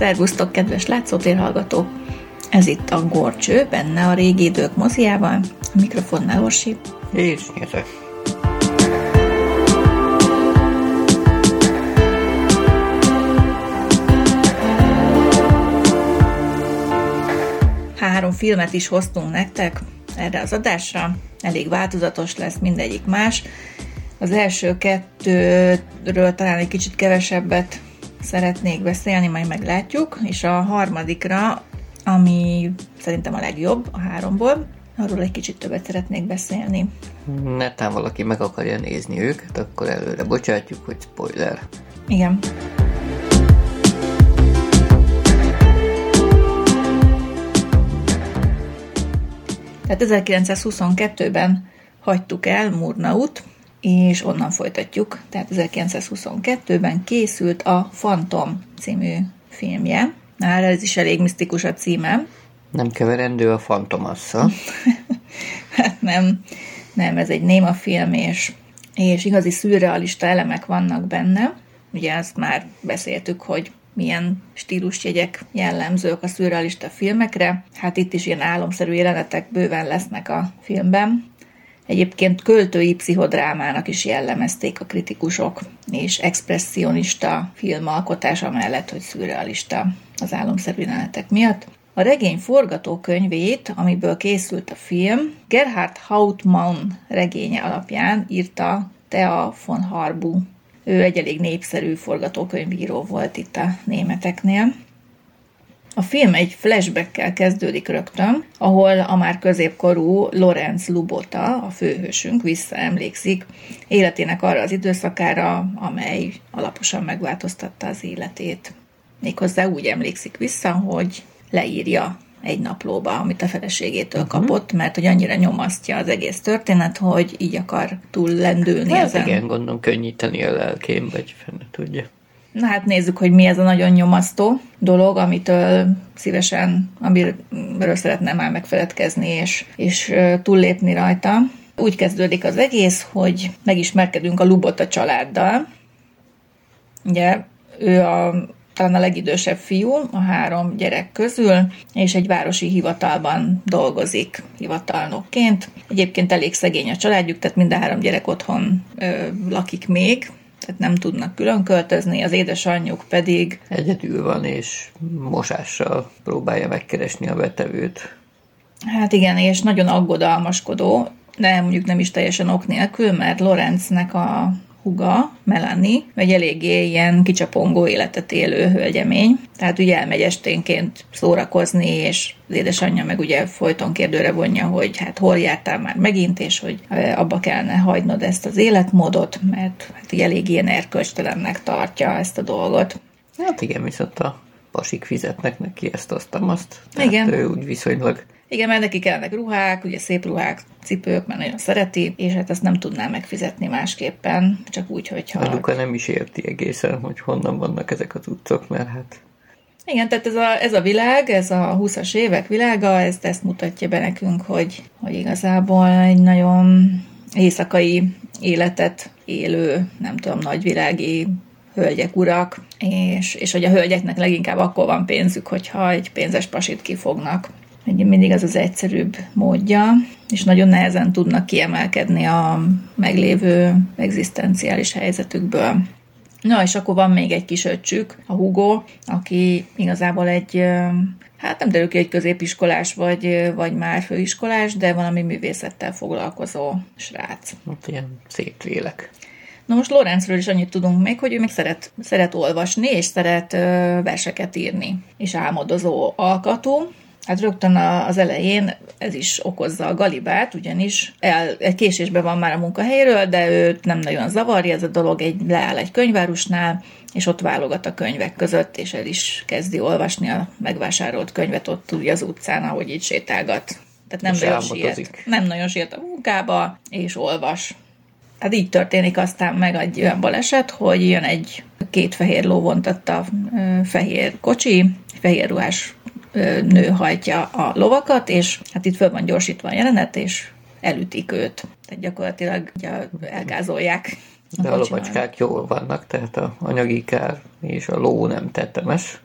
Szervusztok, kedves látszótérhallgatók! Ez itt a Gorcső, benne a régi idők moziában, a mikrofonnál Orsi. És Nyeze. Három filmet is hoztunk nektek erre az adásra, elég változatos lesz, mindegyik más. Az első kettőről talán egy kicsit kevesebbet szeretnék beszélni, majd meglátjuk, és a harmadikra, ami szerintem a legjobb a háromból, arról egy kicsit többet szeretnék beszélni. Netán valaki meg akarja nézni őket, akkor előre bocsátjuk, hogy spoiler. Igen. Tehát 1922-ben hagytuk el Murnaut, és onnan folytatjuk. Tehát 1922-ben készült a Phantom című filmje. Már ez is elég misztikus a címe. Nem keverendő a Fantomasszal. hát nem, nem, ez egy néma film, és, és igazi szürrealista elemek vannak benne. Ugye azt már beszéltük, hogy milyen stílusjegyek jellemzők a szürrealista filmekre. Hát itt is ilyen álomszerű jelenetek bőven lesznek a filmben. Egyébként költői pszichodrámának is jellemezték a kritikusok, és expressionista filmalkotása mellett, hogy szürrealista az álomszerű jelenetek miatt. A regény forgatókönyvét, amiből készült a film, Gerhard Hauptmann regénye alapján írta Thea von Harbu. Ő egy elég népszerű forgatókönyvíró volt itt a németeknél. A film egy flashbackkel kezdődik rögtön, ahol a már középkorú Lorenz Lubota, a főhősünk visszaemlékszik életének arra az időszakára, amely alaposan megváltoztatta az életét. Méghozzá úgy emlékszik vissza, hogy leírja egy naplóba, amit a feleségétől uh-huh. kapott, mert hogy annyira nyomasztja az egész történet, hogy így akar túl lendülni hát ezen. igen, gondolom könnyíteni a lelkém, vagy fenne tudja. Na hát nézzük, hogy mi ez a nagyon nyomasztó dolog, amitől szívesen, amiről szeretném már megfeledkezni, és, és túllépni rajta. Úgy kezdődik az egész, hogy megismerkedünk a Lubota családdal. Ugye ő a talán a legidősebb fiú a három gyerek közül, és egy városi hivatalban dolgozik hivatalnokként. Egyébként elég szegény a családjuk, tehát mind a három gyerek otthon ö, lakik még, tehát nem tudnak külön költözni, az édesanyjuk pedig... Egyedül van, és mosással próbálja megkeresni a betevőt. Hát igen, és nagyon aggodalmaskodó, de mondjuk nem is teljesen ok nélkül, mert Lorenznek a huga, Melanie, egy eléggé ilyen kicsapongó életet élő hölgyemény. Tehát ugye elmegy esténként szórakozni, és az édesanyja meg ugye folyton kérdőre vonja, hogy hát hol jártál már megint, és hogy abba kellene hagynod ezt az életmódot, mert hát ugye elég ilyen erkölcstelennek tartja ezt a dolgot. Hát igen, viszont a pasik fizetnek neki ezt, azt, azt. Tehát igen. ő úgy viszonylag igen, mert neki kellnek ruhák, ugye szép ruhák, cipők, mert nagyon szereti, és hát ezt nem tudná megfizetni másképpen, csak úgy, hogyha... Anyuka nem is érti egészen, hogy honnan vannak ezek az utcok, mert hát... Igen, tehát ez a, ez a világ, ez a 20-as évek világa, ezt, ezt mutatja be nekünk, hogy, hogy igazából egy nagyon éjszakai életet élő, nem tudom, nagyvilági hölgyek, urak, és, és hogy a hölgyeknek leginkább akkor van pénzük, hogyha egy pénzes pasit kifognak mindig az az egyszerűbb módja, és nagyon nehezen tudnak kiemelkedni a meglévő egzisztenciális helyzetükből. Na, és akkor van még egy kis öcsük, a Hugo, aki igazából egy, hát nem derül ki, egy középiskolás vagy, vagy már főiskolás, de valami művészettel foglalkozó srác. Hát ilyen szép lélek. Na most Lorenzről is annyit tudunk még, hogy ő még szeret, szeret olvasni, és szeret verseket írni, és álmodozó alkatú, Hát rögtön az elején ez is okozza a galibát, ugyanis el, késésben van már a munkahelyről, de őt nem nagyon zavarja ez a dolog, egy, leáll egy könyvárusnál, és ott válogat a könyvek között, és el is kezdi olvasni a megvásárolt könyvet ott ugye az utcán, ahogy így sétálgat. Tehát nem nagyon siet. Nem nagyon siet a munkába, és olvas. Hát így történik aztán meg egy olyan baleset, hogy jön egy két fehér lóvontatta fehér kocsi, fehér ruhás nő hajtja a lovakat, és hát itt föl van gyorsítva a jelenet, és elütik őt. Tehát gyakorlatilag ugye, elgázolják. De a lovacskák jól vannak, tehát a anyagi kár és a ló nem tettemes.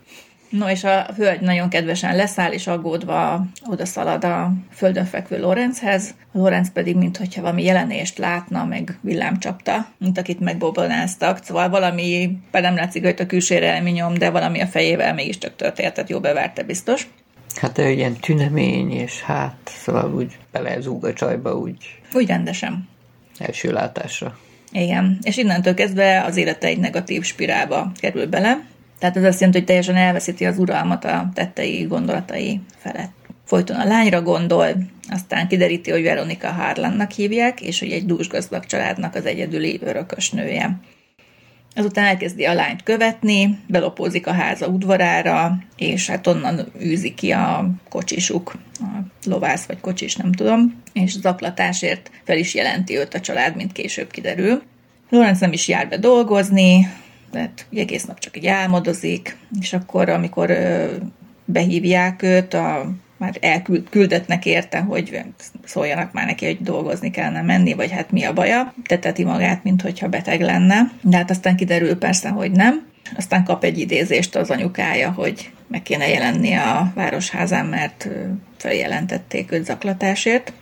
No, és a hölgy nagyon kedvesen leszáll, és aggódva oda szalad a földön fekvő Lorenzhez. A Lorenz pedig, mintha valami jelenést látna, meg villámcsapta, mint akit megbobonáztak. Szóval valami, bár nem látszik hogy a külsére elminyom, de valami a fejével mégiscsak történt, tehát jó beverte biztos. Hát ő ilyen tünemény, és hát, szóval úgy belezúg a csajba, úgy... Úgy rendesen. Első látásra. Igen, és innentől kezdve az élete egy negatív spirálba kerül bele, tehát ez azt jelenti, hogy teljesen elveszíti az uralmat a tettei gondolatai felett. Folyton a lányra gondol, aztán kideríti, hogy Veronika Harlannak hívják, és hogy egy dúsgazdag családnak az egyedüli örökös nője. Azután elkezdi a lányt követni, belopózik a háza udvarára, és hát onnan űzi ki a kocsisuk, a lovász vagy kocsis, nem tudom, és zaklatásért fel is jelenti őt a család, mint később kiderül. Lorenz nem is jár be dolgozni, tehát egész nap csak egy álmodozik, és akkor, amikor behívják őt, a, már elküldetnek érte, hogy szóljanak már neki, hogy dolgozni kellene menni, vagy hát mi a baja. Teteti magát, mintha beteg lenne. De hát aztán kiderül persze, hogy nem. Aztán kap egy idézést az anyukája, hogy meg kéne jelenni a városházán, mert feljelentették őt zaklatásért.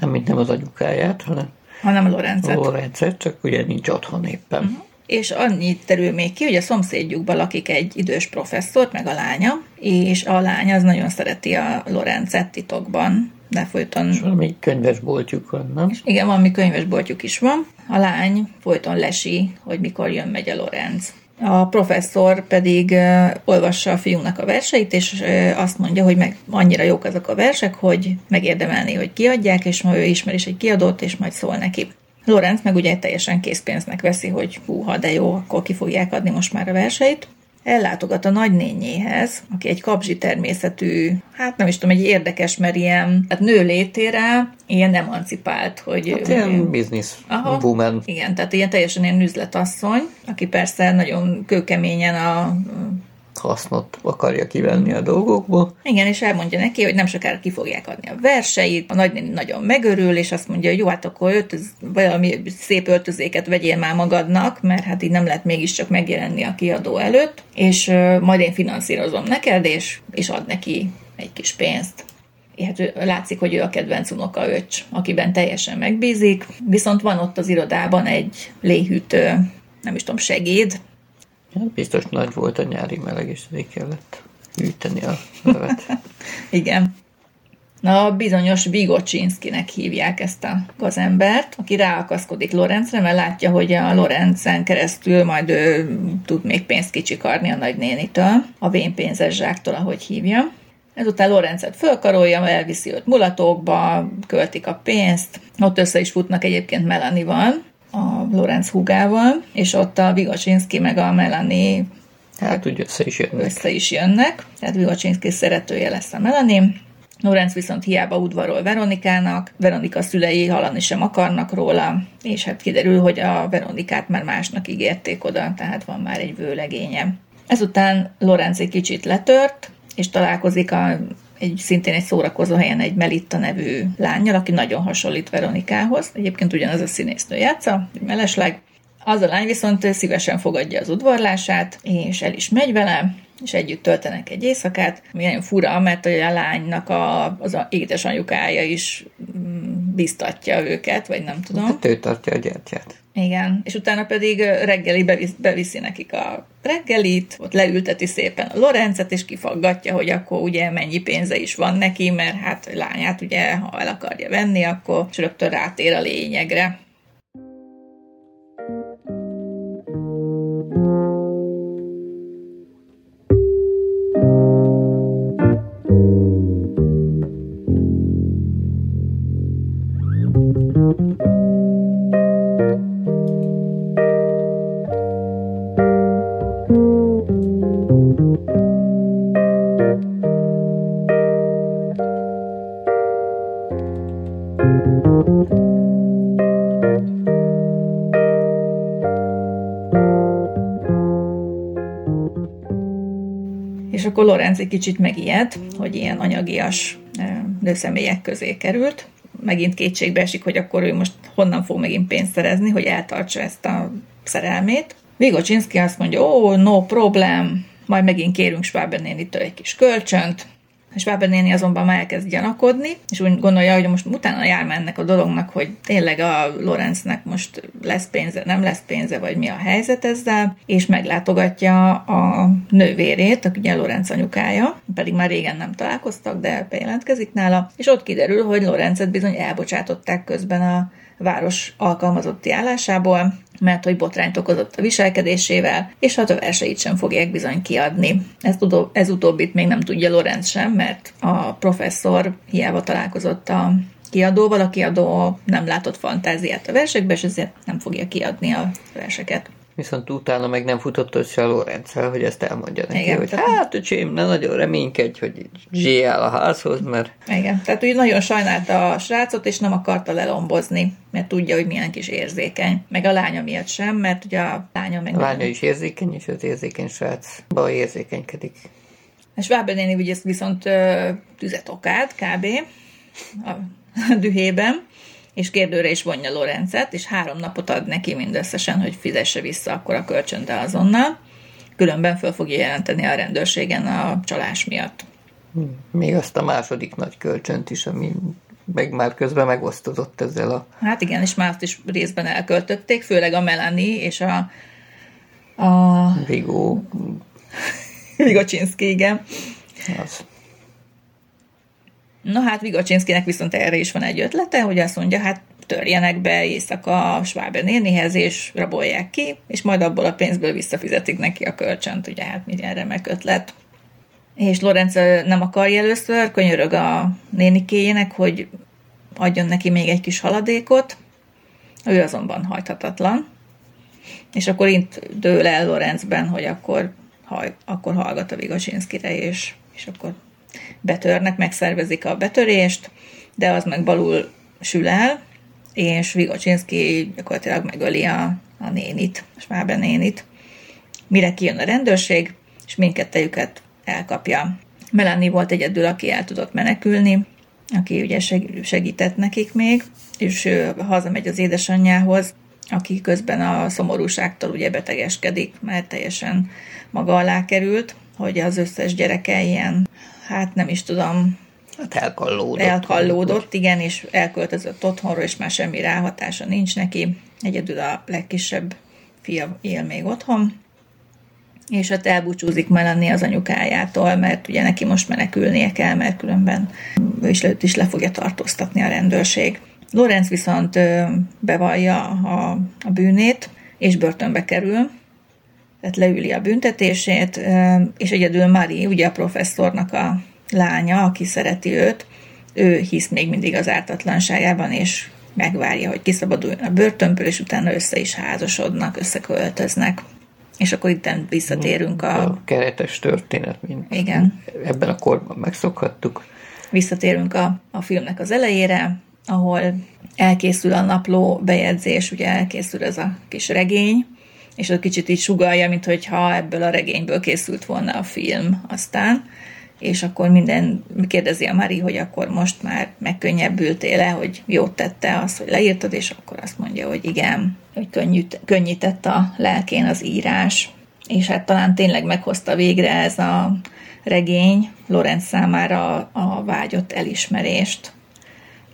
Nem, mint nem az anyukáját, hanem hanem Lorenzet. Lorenzet, csak ugye nincs otthon éppen. Uh-huh és annyit terül még ki, hogy a szomszédjukban lakik egy idős professzor, meg a lánya, és a lány az nagyon szereti a Lorenzet titokban, de folyton... És valami könyvesboltjuk van, nem? És igen, valami könyvesboltjuk is van. A lány folyton lesi, hogy mikor jön megy a Lorenz. A professzor pedig uh, olvassa a fiúnak a verseit, és uh, azt mondja, hogy meg annyira jók azok a versek, hogy megérdemelni, hogy kiadják, és ma ő ismer is egy kiadót, és majd szól neki. Lorenz meg ugye teljesen készpénznek veszi, hogy húha, de jó, akkor ki fogják adni most már a verseit. Ellátogat a nagynényéhez, aki egy kapzsi természetű, hát nem is tudom, egy érdekes, mert ilyen, hát nő létére ilyen emancipált, hogy... Hát ilyen business Aha, woman. Igen, tehát ilyen teljesen ilyen üzletasszony, aki persze nagyon kőkeményen a hasznot akarja kivenni a dolgokból. Igen, és elmondja neki, hogy nem sokára ki fogják adni a verseit, a nagynéni nagyon megörül, és azt mondja, hogy jó, hát akkor öltöz, valami szép öltözéket vegyél már magadnak, mert hát így nem lehet mégiscsak megjelenni a kiadó előtt, és uh, majd én finanszírozom neked, és, és ad neki egy kis pénzt hát látszik, hogy ő a kedvenc unoka öcs, akiben teljesen megbízik, viszont van ott az irodában egy léhűtő, nem is tudom, segéd, Ja, biztos nagy volt a nyári meleg, és ezért kellett hűteni a levet. Igen. Na, bizonyos Vigocsinszkinek hívják ezt a gazembert, aki ráakaszkodik Lorenzre, mert látja, hogy a Lorenzen keresztül majd ő tud még pénzt kicsikarni a nagynénitől, a vénpénzes zsáktól, ahogy hívja. Ezután Lorenzet fölkarolja, elviszi őt mulatókba, költik a pénzt, ott össze is futnak egyébként Melanival, a Lorenz hugával, és ott a Vigocsinski meg a Melanie Hát úgy össze is jönnek. Össze is jönnek, tehát Vigocsinski szeretője lesz a Melanie. Lorenz viszont hiába udvarol Veronikának, Veronika szülei hallani sem akarnak róla, és hát kiderül, hogy a Veronikát már másnak ígérték oda, tehát van már egy vőlegénye. Ezután Lorenz egy kicsit letört, és találkozik a egy szintén egy szórakozó helyen egy Melitta nevű lányjal, aki nagyon hasonlít Veronikához. Egyébként ugyanaz a színésznő játsza, egy mellesleg. Az a lány viszont szívesen fogadja az udvarlását, és el is megy vele, és együtt töltenek egy éjszakát, ami nagyon fura, mert a lánynak a, az a édesanyukája is mm, biztatja őket, vagy nem tudom. Hát ő tartja a gyertyát. Igen, és utána pedig reggeli bevisz, beviszi nekik a reggelit, ott leülteti szépen a Lorencet, és kifaggatja, hogy akkor ugye mennyi pénze is van neki, mert hát lányát ugye, ha el akarja venni, akkor rögtön rátér a lényegre. Egy kicsit megijed, hogy ilyen anyagias nőszemélyek közé került. Megint kétségbe esik, hogy akkor ő most honnan fog megint pénzt szerezni, hogy eltartsa ezt a szerelmét. Vigocsinski azt mondja, ó, oh, no problem, majd megint kérünk Schwaber nénitől egy kis kölcsönt, Schwaber néni azonban már elkezd gyanakodni, és úgy gondolja, hogy most utána jár már ennek a dolognak, hogy tényleg a Lorenznek most lesz pénze, nem lesz pénze, vagy mi a helyzet ezzel, és meglátogatja a nővérét, aki ugye Lorenz anyukája, pedig már régen nem találkoztak, de bejelentkezik nála, és ott kiderül, hogy Lorenzet bizony elbocsátották közben a város alkalmazotti állásából, mert hogy botrányt okozott a viselkedésével, és hát a verseit sem fogják bizony kiadni. Ez, ez utóbbit még nem tudja Lorenz sem, mert a professzor hiába találkozott a kiadóval, a kiadó nem látott fantáziát a versekbe, és ezért nem fogja kiadni a verseket. Viszont utána meg nem futott össze a Lorenccel, hogy ezt elmondja neki, Igen, hogy tehát- hát öcsém, ne nagyon reménykedj, hogy zséjál a házhoz, mert Igen, tehát úgy nagyon sajnálta a srácot, és nem akarta lelombozni, mert tudja, hogy milyen kis érzékeny. Meg a lánya miatt sem, mert ugye a lánya meg... a lánya is érzékeny, és az érzékeny srác baj érzékenykedik. És Schwaber néni ugye ezt viszont tüzet okált kb. a dühében, és kérdőre is vonja Lorenzet, és három napot ad neki mindösszesen, hogy fizesse vissza akkor a kölcsönt de azonnal. Különben föl fogja jelenteni a rendőrségen a csalás miatt. Még azt a második nagy kölcsönt is, ami meg már közben megosztozott ezzel a Hát igen, és már azt is részben elköltötték, főleg a Melanie és a, a Vigó, Vigocsinszki, igen. az Na hát Vigocsinszkinek viszont erre is van egy ötlete, hogy azt mondja, hát törjenek be éjszaka a Schwaber nénihez, és rabolják ki, és majd abból a pénzből visszafizetik neki a kölcsönt, ugye hát milyen remek ötlet. És Lorenz nem akarja először, könyörög a nénikéjének, hogy adjon neki még egy kis haladékot, ő azonban hajthatatlan, és akkor itt dől el Lorenzben, hogy akkor, haj, akkor hallgat a Vigocsinszkire, és, és akkor betörnek, megszervezik a betörést, de az meg balul sül el, és Vigocsinszki gyakorlatilag megöli a, a nénit, a Schwaber nénit. Mire kijön a rendőrség, és mindkettejüket elkapja. Melanie volt egyedül, aki el tudott menekülni, aki ugye seg- segített nekik még, és ő hazamegy az édesanyjához, aki közben a szomorúságtól ugye betegeskedik, mert teljesen maga alá került, hogy az összes gyereke ilyen, hát nem is tudom, hát elkallódott. elkallódott, igen, és elköltözött otthonról, és már semmi ráhatása nincs neki. Egyedül a legkisebb fia él még otthon, és hát elbúcsúzik Melanie az anyukájától, mert ugye neki most menekülnie kell, mert különben ő is, őt is le fogja tartóztatni a rendőrség. Lorenz viszont bevallja a, a bűnét, és börtönbe kerül, tehát leüli a büntetését, és egyedül Mari, ugye a professzornak a lánya, aki szereti őt, ő hisz még mindig az ártatlanságában, és megvárja, hogy kiszabaduljon a börtönből, és utána össze is házasodnak, összeköltöznek. És akkor itt visszatérünk a, A keretes történet, mint Igen. ebben a korban megszokhattuk. visszatérünk a, a filmnek az elejére, ahol elkészül a napló bejegyzés, ugye elkészül ez a kis regény, és ott kicsit így sugalja, mint hogyha ebből a regényből készült volna a film aztán, és akkor minden kérdezi a Mari, hogy akkor most már megkönnyebbültél-e, hogy jót tette az, hogy leírtad, és akkor azt mondja, hogy igen, hogy könnyít, könnyített a lelkén az írás, és hát talán tényleg meghozta végre ez a regény Lorenz számára a vágyott elismerést.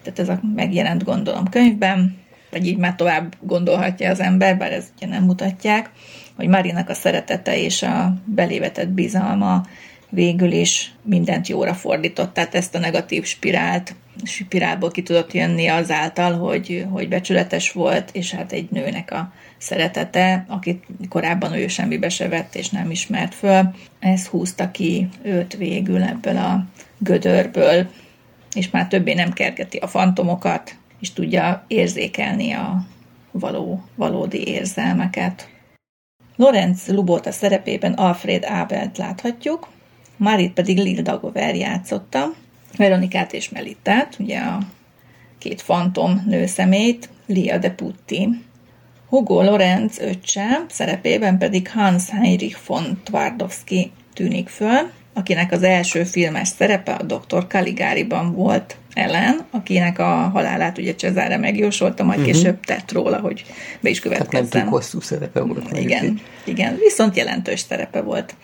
Tehát ez a megjelent gondolom könyvben, vagy így már tovább gondolhatja az ember, bár ezt ugye nem mutatják, hogy Marinak a szeretete és a belévetett bizalma végül is mindent jóra fordított, tehát ezt a negatív spirált, spirálból ki tudott jönni azáltal, hogy, hogy becsületes volt, és hát egy nőnek a szeretete, akit korábban ő semmibe se vett és nem ismert föl, ez húzta ki őt végül ebből a gödörből, és már többé nem kergeti a fantomokat, és tudja érzékelni a való, valódi érzelmeket. Lorenz Lubota szerepében Alfred Abelt láthatjuk, Marit pedig Lil Dagover játszotta, Veronikát és Melittát, ugye a két fantom nőszemét, Lia de Putti. Hugo Lorenz öccse szerepében pedig Hans Heinrich von Twardowski tűnik föl, akinek az első filmes szerepe a Dr. Caligari-ban volt Ellen, akinek a halálát ugye Cezare megjósolta, majd uh-huh. később tett róla, hogy be is Hát nem túl következzen. hosszú szerepe volt. Igen, igen, viszont jelentős szerepe volt.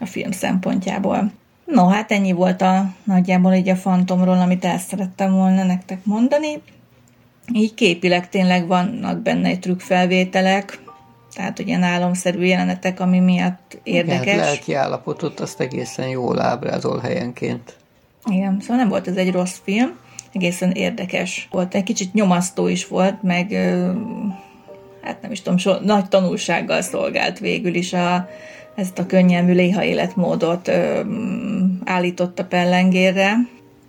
a film szempontjából. No, hát ennyi volt a nagyjából így a Fantomról, amit el szerettem volna nektek mondani. Így képileg tényleg vannak benne egy trükkfelvételek, tehát ilyen álomszerű jelenetek, ami miatt érdekes. Igen, lelki állapotot azt egészen jól ábrázol helyenként. Igen, szóval nem volt ez egy rossz film, egészen érdekes volt. Egy kicsit nyomasztó is volt, meg hát nem is tudom, so, nagy tanulsággal szolgált végül is a, ezt a könnyelmű léha életmódot ö, állította pellengérre,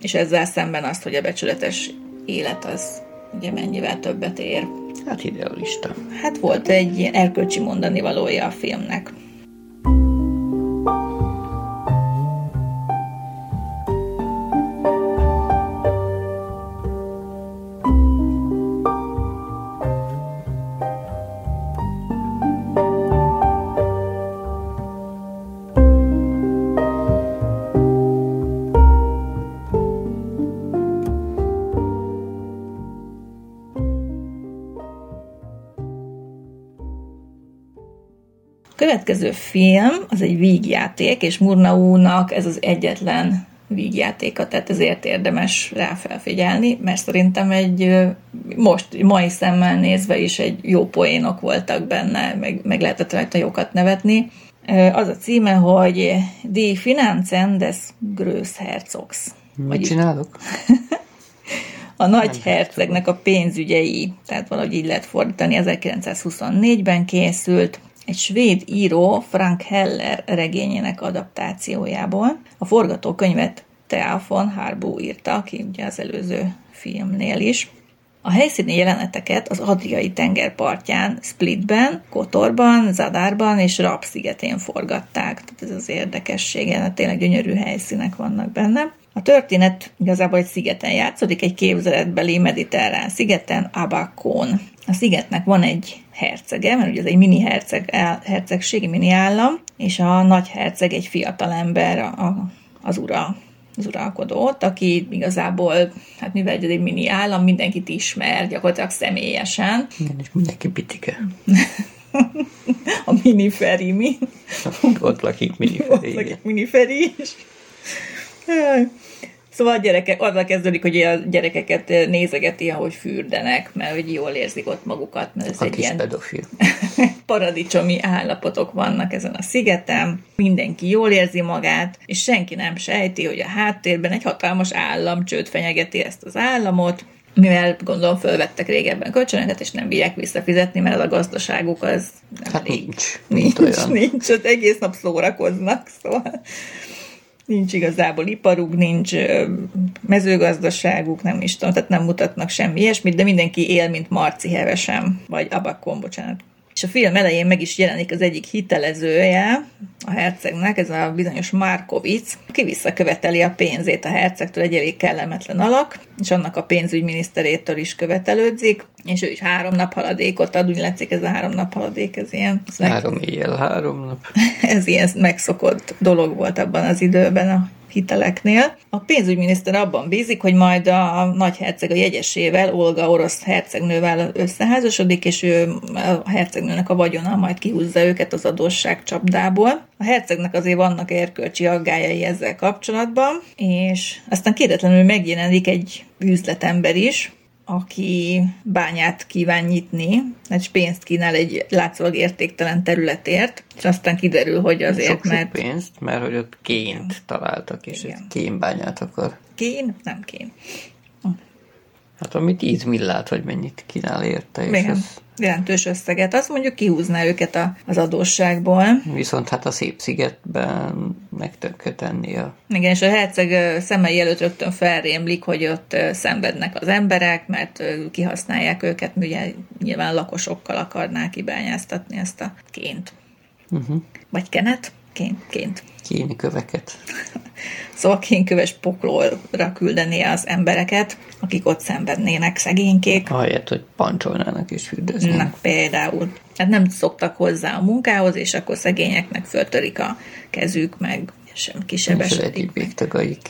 és ezzel szemben azt, hogy a becsületes élet az ugye mennyivel többet ér. Hát idealista. Hát volt egy erkölcsi mondani valója a filmnek. Következő film az egy vígjáték, és Murnau-nak ez az egyetlen vígjátéka, tehát ezért érdemes rá felfigyelni, mert szerintem egy most, mai szemmel nézve is egy jó poénok voltak benne, meg, meg lehetett rajta jókat nevetni. Az a címe, hogy Die Finanzen des Größherzogs. Mit csinálok? a nagy hercegnek a pénzügyei, tehát valahogy így lehet fordítani, 1924-ben készült, egy svéd író Frank Heller regényének adaptációjából. A forgatókönyvet Thea von Harbo írta, aki ugye az előző filmnél is. A helyszíni jeleneteket az Adriai tenger partján, Splitben, Kotorban, Zadárban és Rab szigetén forgatták. Tehát ez az érdekessége, mert tényleg gyönyörű helyszínek vannak benne. A történet igazából egy szigeten játszódik, egy képzeletbeli mediterrán szigeten, Abakon. A szigetnek van egy hercege, mert ugye ez egy mini herceg, hercegség, mini állam, és a nagy herceg egy fiatal ember, a, az ura az uralkodó ott, aki igazából, hát mivel egy mini állam, mindenkit ismer, gyakorlatilag személyesen. Igen, és mindenki pitike. a mini Feri, mi? Ott lakik mini Feri. Ott lakik mini Feri is. Szóval a gyerekek, azzal kezdődik, hogy a gyerekeket nézegeti, ahogy fürdenek, mert hogy jól érzik ott magukat, mert ez a egy ilyen pedofil. paradicsomi állapotok vannak ezen a szigeten, mindenki jól érzi magát, és senki nem sejti, hogy a háttérben egy hatalmas állam csőd fenyegeti ezt az államot, mivel gondolom fölvettek régebben kölcsönöket, és nem bírják visszafizetni, mert a gazdaságuk az nem hát elég. nincs. Nincs, nincs, nincs, ott egész nap szórakoznak, szóval nincs igazából iparuk, nincs mezőgazdaságuk, nem is tudom, tehát nem mutatnak semmi ilyesmit, de mindenki él, mint Marci Hevesem, vagy Abakon, bocsánat. És a film elején meg is jelenik az egyik hitelezője a hercegnek, ez a bizonyos Markovic, aki visszaköveteli a pénzét a hercegtől, egy elég kellemetlen alak, és annak a pénzügyminiszterétől is követelődzik, és ő is három nap haladékot ad, úgy látszik ez a három nap haladék, ez ilyen... Ez három éjjel, három nap. ez ilyen megszokott dolog volt abban az időben a hiteleknél. A pénzügyminiszter abban bízik, hogy majd a nagyherceg a jegyesével, Olga orosz hercegnővel összeházasodik, és ő a hercegnőnek a vagyona majd kihúzza őket az adósság csapdából. A hercegnek azért vannak erkölcsi aggájai ezzel kapcsolatban, és aztán kéretlenül megjelenik egy üzletember is, aki bányát kíván nyitni, egy pénzt kínál egy látszólag értéktelen területért, és aztán kiderül, hogy azért, sok, mert... Sok pénzt, mert hogy ott ként találtak, és Igen. egy kénbányát akar. Kén? Nem kén. Hát ami 10 millát, vagy mennyit kínál érte. És Igen. Az... Jelentős összeget. Azt mondjuk kihúzná őket a, az adósságból. Viszont hát a szép szigetben megtönkre a... Igen, és a herceg szemei előtt rögtön felrémlik, hogy ott szenvednek az emberek, mert kihasználják őket, ugye nyilván lakosokkal akarnák kibányáztatni ezt a ként. Uh-huh. Vagy kenet? Ként. ként. Kéni köveket. Szóval kénköves poklóra küldeni az embereket, akik ott szenvednének szegénykék. Ahelyett, hogy pancsolnának és fürdőznének. Na, például. Hát nem szoktak hozzá a munkához, és akkor szegényeknek föltörik a kezük, meg sem kisebesedik. végtagaik.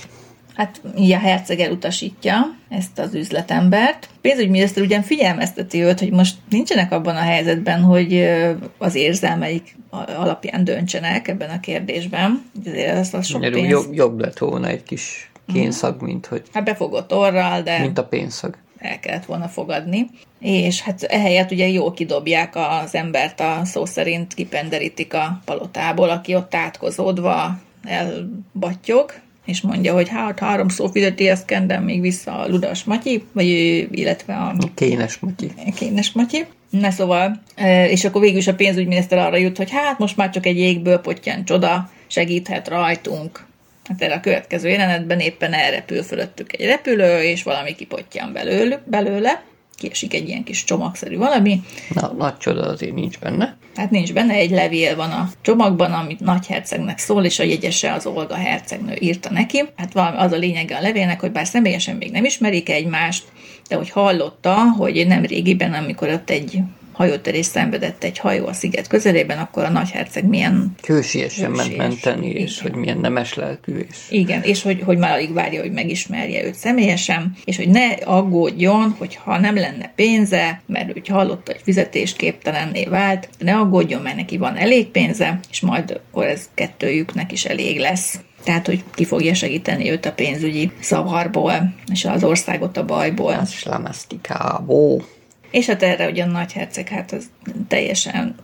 Hát így a herceg elutasítja ezt az üzletembert. A pénzügyminiszter ugyan figyelmezteti őt, hogy most nincsenek abban a helyzetben, hogy az érzelmeik alapján döntsenek ebben a kérdésben. Ezért az, az sok pénz... jobb, jobb lett volna egy kis kénszag, mint hogy... Hát befogott orral, de... Mint a pénzszag. El kellett volna fogadni. És hát ehelyett ugye jól kidobják az embert, a szó szerint kipenderítik a palotából, aki ott átkozódva elbattyog, és mondja, hogy hát három szó fizeti, ezt kendem még vissza a Ludas Matyi, vagy illetve a... Kénes Matyi. Kénes Matyi. Na szóval, és akkor végül is a pénzügyminiszter arra jut, hogy hát most már csak egy jégből pottyan csoda, segíthet rajtunk. Hát erre a következő jelenetben éppen elrepül fölöttük egy repülő, és valami kipottyan belőle kiesik egy ilyen kis csomagszerű valami. Na, nagy csoda azért nincs benne. Hát nincs benne, egy levél van a csomagban, amit nagy hercegnek szól, és a jegyese az Olga hercegnő írta neki. Hát valami, az a lényege a levélnek, hogy bár személyesen még nem ismerik egymást, de hogy hallotta, hogy nem régiben, amikor ott egy hajótörés szenvedett egy hajó a sziget közelében, akkor a nagyherceg milyen... Hősiesen ment menteni, és igen. hogy milyen nemes lelkű. És... Igen, és hogy, hogy már alig várja, hogy megismerje őt személyesen, és hogy ne aggódjon, hogy ha nem lenne pénze, mert hogy hallotta, hogy fizetésképtelenné vált, ne aggódjon, mert neki van elég pénze, és majd akkor ez kettőjüknek is elég lesz. Tehát, hogy ki fogja segíteni őt a pénzügyi szavarból, és az országot a bajból. Az slamasztikából. És hát erre ugye a nagyherceg hát az teljesen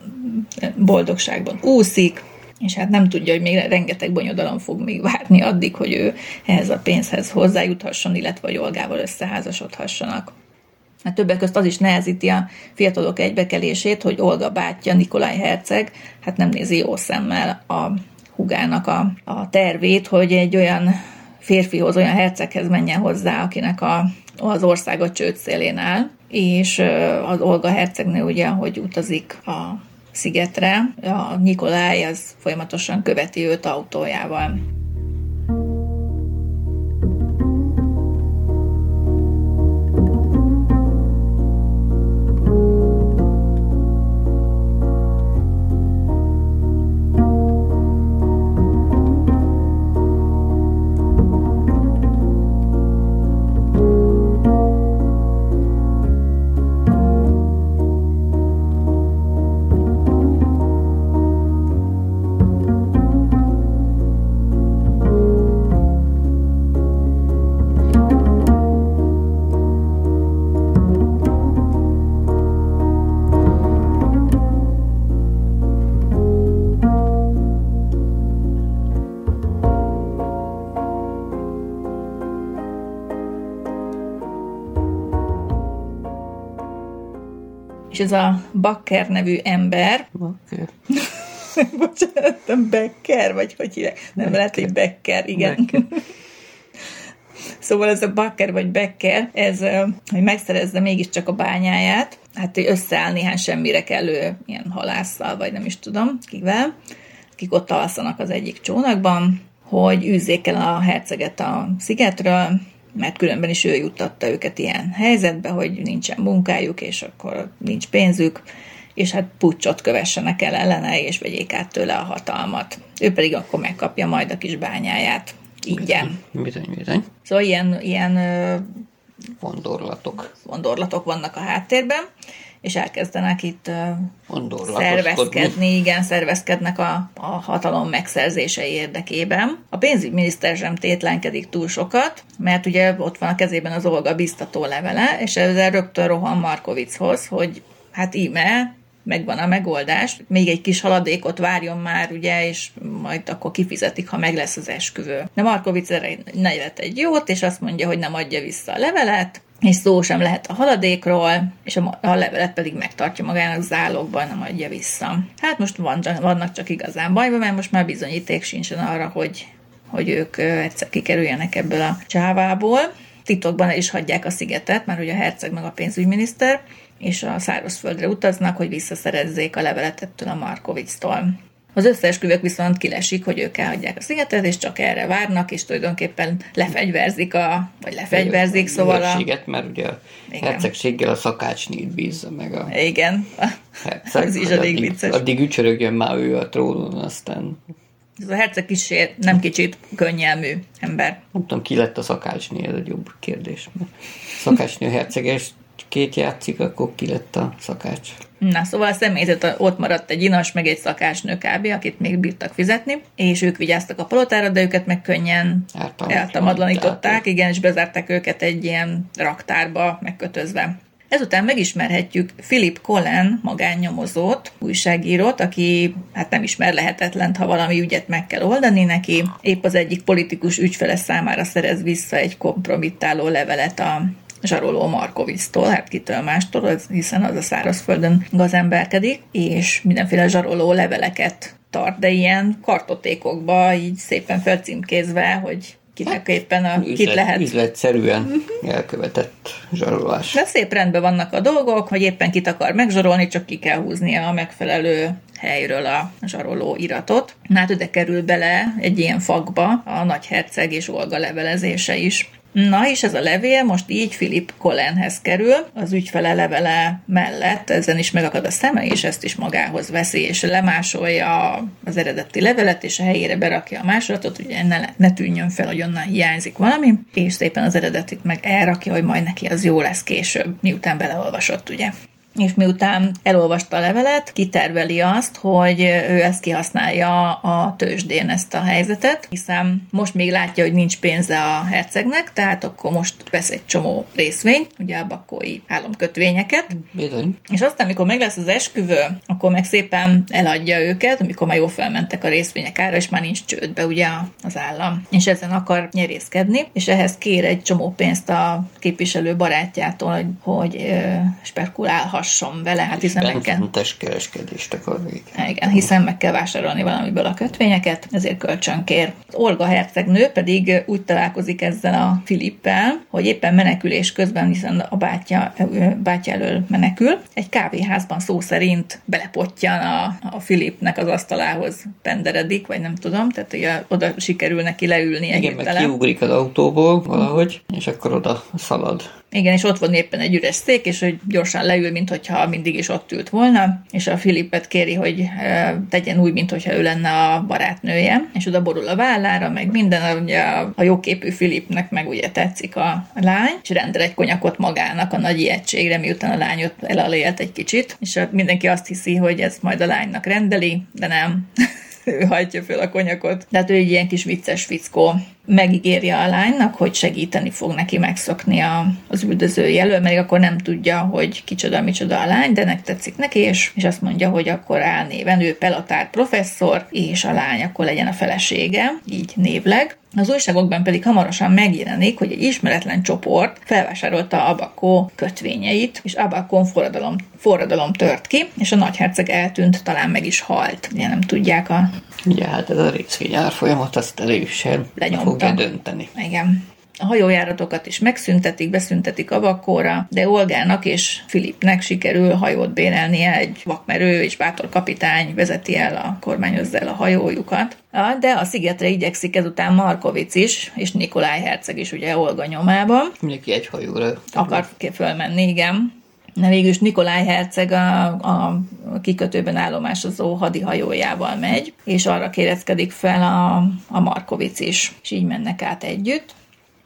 boldogságban úszik, és hát nem tudja, hogy még rengeteg bonyodalom fog még várni addig, hogy ő ehhez a pénzhez hozzájuthasson, illetve a Olgával összeházasodhassanak. Hát többek között az is nehezíti a fiatalok egybekelését, hogy Olga bátyja, Nikolaj herceg, hát nem nézi jó szemmel a hugának a, a tervét, hogy egy olyan férfihoz, olyan herceghez menjen hozzá, akinek a, az ország a csőd szélén áll, és az Olga hercegnő ugye, hogy utazik a szigetre, a Nikolaj az folyamatosan követi őt autójával. És ez a Bakker nevű ember, Bakker. bocsánat, nem Becker, vagy hogy hívják? Nem, Becker. lehet, hogy Becker, igen. Becker. Szóval ez a Bakker vagy Becker, ez, hogy megszerezze mégiscsak a bányáját, hát összeáll néhány semmire kellő ilyen halásszal, vagy nem is tudom kivel, akik ott alszanak az egyik csónakban, hogy űzzék el a herceget a szigetről, mert különben is ő juttatta őket ilyen helyzetbe, hogy nincsen munkájuk, és akkor nincs pénzük, és hát pucsot kövessenek el ellene, és vegyék át tőle a hatalmat. Ő pedig akkor megkapja majd a kis bányáját ingyen. Bizony, bizony. Szóval ilyen, ilyen Vondorlatok. Vondorlatok vannak a háttérben és elkezdenek itt szervezkedni, igen, szervezkednek a, a hatalom megszerzése érdekében. A pénzügyminiszter sem tétlenkedik túl sokat, mert ugye ott van a kezében az Olga biztató levele, és ezzel rögtön rohan Markovichoz, hogy hát íme, megvan a megoldás, még egy kis haladékot várjon már, ugye, és majd akkor kifizetik, ha meg lesz az esküvő. De Markovic erre nevet egy jót, és azt mondja, hogy nem adja vissza a levelet, és szó sem lehet a haladékról, és a, a levelet pedig megtartja magának zálogban, nem adja vissza. Hát most van, vannak csak igazán bajban, mert most már bizonyíték sincsen arra, hogy, hogy ők egyszer kikerüljenek ebből a csávából. Titokban el is hagyják a szigetet, mert ugye a herceg meg a pénzügyminiszter, és a szárazföldre utaznak, hogy visszaszerezzék a levelet ettől a Markovictól. Az összeesküvők viszont kilesik, hogy ők elhagyják a szigetet, és csak erre várnak, és tulajdonképpen lefegyverzik a, vagy lefegyverzik, szóval a... Mert ugye a Igen. hercegséggel a szakácsnét bízza meg a... Igen, herceg, az is elég vicces. Addig ücsörögjön már ő a trónon, aztán Ez a herceg kicsi, nem kicsit könnyelmű ember. Nem tudom, ki lett a szakácsné, ez egy jobb kérdés. Mert szakácsnő herceges két játszik, akkor ki lett a szakács? Na, szóval a személyzet ott maradt egy inas, meg egy szakácsnő kb., akit még bírtak fizetni, és ők vigyáztak a palotára, de őket meg könnyen eltamadlanították, igen, és bezárták őket egy ilyen raktárba megkötözve. Ezután megismerhetjük Philip Collen magánnyomozót, újságírót, aki hát nem ismer lehetetlent, ha valami ügyet meg kell oldani neki. Épp az egyik politikus ügyfele számára szerez vissza egy kompromittáló levelet a zsaroló Markovictól, hát kitől mástól, hiszen az a szárazföldön gazemberkedik, és mindenféle zsaroló leveleket tart, de ilyen kartotékokba így szépen felcímkézve, hogy kinek hát, éppen a, üzlet, kit lehet. Üzletszerűen uh-huh. elkövetett zsarolás. De szép rendben vannak a dolgok, hogy éppen kit akar megzsarolni, csak ki kell húznia a megfelelő helyről a zsaroló iratot. Hát ide kerül bele egy ilyen fakba a nagyherceg és Olga levelezése is. Na, és ez a levél most így Philip Collenhez kerül, az ügyfele levele mellett, ezen is megakad a szeme, és ezt is magához veszi, és lemásolja az eredeti levelet, és a helyére berakja a másolatot, hogy ne, ne tűnjön fel, hogy onnan hiányzik valami, és szépen az eredetit meg elrakja, hogy majd neki az jó lesz később, miután beleolvasott, ugye és miután elolvasta a levelet, kiterveli azt, hogy ő ezt kihasználja a tőzsdén ezt a helyzetet, hiszen most még látja, hogy nincs pénze a hercegnek, tehát akkor most vesz egy csomó részvényt, ugye a bakói államkötvényeket. Bizony. És aztán, amikor meg lesz az esküvő, akkor meg szépen eladja őket, amikor már jól felmentek a részvények ára, és már nincs csődbe ugye az állam. És ezen akar nyerészkedni, és ehhez kér egy csomó pénzt a képviselő barátjától, hogy, hogy spekulálhassa hasson vele, hát hiszen meg kell... kereskedést akar Igen, hiszen meg kell vásárolni valamiből a kötvényeket, ezért kölcsön kér. Az Olga hercegnő pedig úgy találkozik ezzel a Filippel, hogy éppen menekülés közben, hiszen a bátyja, bátyja elől menekül, egy kávéházban szó szerint belepottyan a, a Filipnek az asztalához penderedik, vagy nem tudom, tehát ugye oda sikerül neki leülni Igen, meg kiugrik az autóból valahogy, és akkor oda szalad. Igen, és ott van éppen egy üres szék, és hogy gyorsan leül, mint hogyha mindig is ott ült volna, és a Filipet kéri, hogy tegyen úgy, mint hogyha ő lenne a barátnője, és oda borul a vállára, meg minden, ugye a jóképű Filipnek meg ugye tetszik a lány, és rendel egy konyakot magának a nagy ijegységre, miután a lány ott elalélt egy kicsit, és mindenki azt hiszi, hogy ez majd a lánynak rendeli, de nem. ő hajtja föl a konyakot. Tehát ő egy ilyen kis vicces fickó. Megígéri a lánynak, hogy segíteni fog neki megszokni a, az üldöző jelöl, mert akkor nem tudja, hogy kicsoda, micsoda a lány, de nek tetszik neki, és, és azt mondja, hogy akkor álnéven ő Pelotár professzor, és a lány akkor legyen a felesége, így névleg. Az újságokban pedig hamarosan megjelenik, hogy egy ismeretlen csoport felvásárolta Abakó kötvényeit, és Abakon forradalom, forradalom tört ki, és a nagyherceg eltűnt, talán meg is halt. Ugye nem tudják a... Ugye hát ez a részvény árfolyamat, azt erősen fogja dönteni. Igen. A hajójáratokat is megszüntetik, beszüntetik Abakóra, de Olgának és Filipnek sikerül hajót bérelnie, egy vakmerő és bátor kapitány vezeti el a kormányozza el a hajójukat. De a szigetre igyekszik ezután Markovic is, és Nikolaj Herceg is ugye Olga nyomában. Mindenki egy hajóra. Akar fölmenni, igen. De végül is Nikolaj Herceg a, a kikötőben állomásozó hadihajójával megy, és arra kéreckedik fel a, a Markovic is, és így mennek át együtt.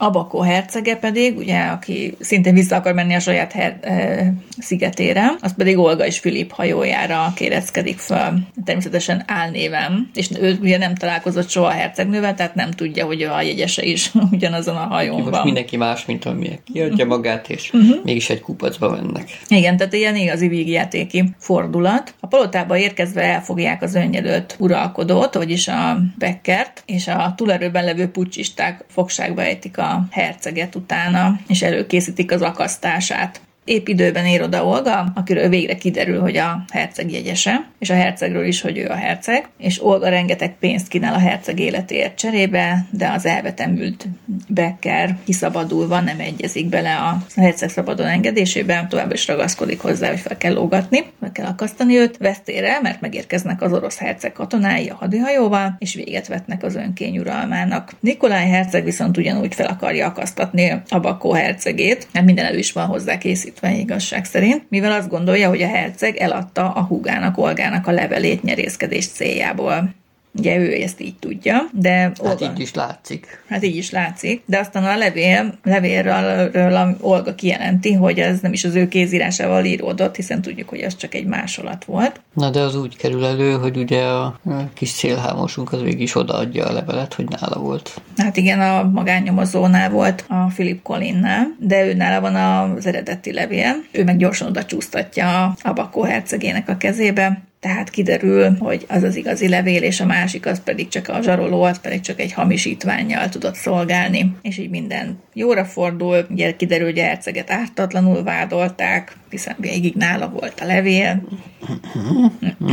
Abakó hercege pedig, ugye, aki szintén vissza akar menni a saját her- e, szigetére, az pedig Olga és Filip hajójára kéreckedik fel, természetesen álnéven, és ő ugye nem találkozott soha a hercegnővel, tehát nem tudja, hogy a jegyese is ugyanazon a hajón Most van. mindenki más, mint amilyen kiadja magát, és uh-huh. mégis egy kupacba mennek. Igen, tehát ilyen igazi vígjátéki fordulat. A palotába érkezve elfogják az önjelölt uralkodót, vagyis a Beckert, és a túlerőben levő pucsisták fogságba ejtik a herceget utána, és előkészítik az akasztását. Épp időben ér oda Olga, akiről végre kiderül, hogy a herceg jegyese, és a hercegről is, hogy ő a herceg, és Olga rengeteg pénzt kínál a herceg életéért cserébe, de az elvetemült Becker kiszabadulva nem egyezik bele a herceg szabadon engedésébe, tovább is ragaszkodik hozzá, hogy fel kell lógatni, meg kell akasztani őt vesztére, mert megérkeznek az orosz herceg katonái a hadihajóval, és véget vetnek az önkény uralmának. Nikolaj herceg viszont ugyanúgy fel akarja akasztatni a Bakó hercegét, mert minden elő is van hozzá készít készítve igazság szerint, mivel azt gondolja, hogy a herceg eladta a húgának, Olgának a levelét nyerészkedés céljából. Ugye ő ezt így tudja, de Hát Olga, így is látszik. hát így is látszik, de aztán a levél, levélről Olga kijelenti, hogy ez nem is az ő kézírásával íródott, hiszen tudjuk, hogy az csak egy másolat volt. Na de az úgy kerül elő, hogy ugye a kis szélhámosunk az végig is odaadja a levelet, hogy nála volt. Hát igen, a magánnyomozónál volt a Philip Collinnál, de ő nála van az eredeti levél. Ő meg gyorsan oda csúsztatja a Bakó hercegének a kezébe, tehát kiderül, hogy az az igazi levél, és a másik az pedig csak a zsaroló, az pedig csak egy hamisítványjal tudott szolgálni. És így minden jóra fordul, ugye kiderül, hogy a herceget ártatlanul vádolták, hiszen végig nála volt a levél.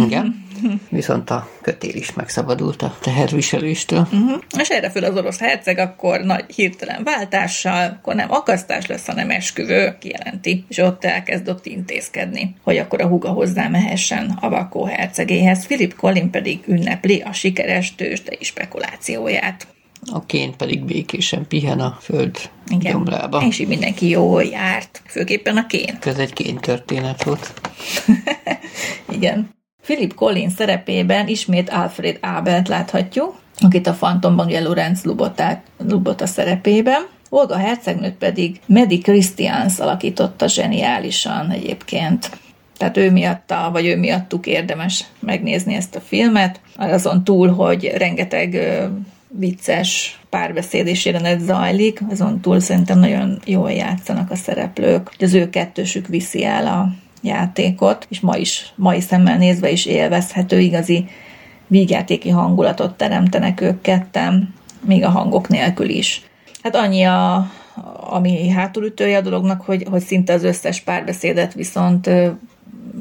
Igen. Viszont a kötél is megszabadult a teherviseléstől. Uh-huh. És erre föl az orosz herceg akkor nagy hirtelen váltással, akkor nem akasztás lesz, hanem esküvő, kijelenti. És ott elkezd ott intézkedni, hogy akkor a húga hozzá mehessen a Vakó hercegéhez. Philip Collin pedig ünnepli a sikeres tőzsdei spekulációját. A kén pedig békésen pihen a föld Igen. gyomrába. És így mindenki jól járt, főképpen a kén. Ez egy kén történet volt. Igen. Philip Collins szerepében ismét Alfred Abelt láthatjuk, akit a Phantomban ugye Lorenz Lubotát, Lubota szerepében. Olga hercegnőt pedig Medi Christians alakította zseniálisan egyébként. Tehát ő miatta, vagy ő miattuk érdemes megnézni ezt a filmet. Azon túl, hogy rengeteg vicces párbeszéd és jelenet zajlik, azon túl szerintem nagyon jól játszanak a szereplők. hogy Az ő kettősük viszi el a játékot, és ma is, mai szemmel nézve is élvezhető, igazi vígjátéki hangulatot teremtenek ők ketten, még a hangok nélkül is. Hát annyi a, ami hátulütője a dolognak, hogy, hogy szinte az összes párbeszédet viszont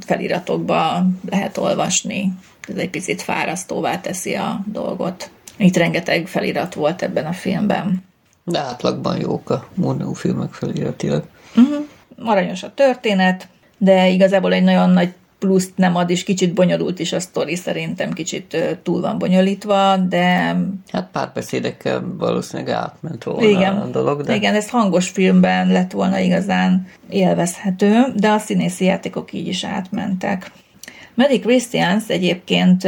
feliratokba lehet olvasni. Ez egy picit fárasztóvá teszi a dolgot. Itt rengeteg felirat volt ebben a filmben. De átlagban jók a Monó filmek feliratilag. Uh-huh. Aranyos a történet, de igazából egy nagyon nagy pluszt nem ad, és kicsit bonyolult is a sztori, szerintem kicsit túl van bonyolítva, de Hát párbeszédekkel valószínűleg átment volna igen, a dolog, de igen, ez hangos filmben lett volna igazán élvezhető, de a színészi játékok így is átmentek. Medi Christians egyébként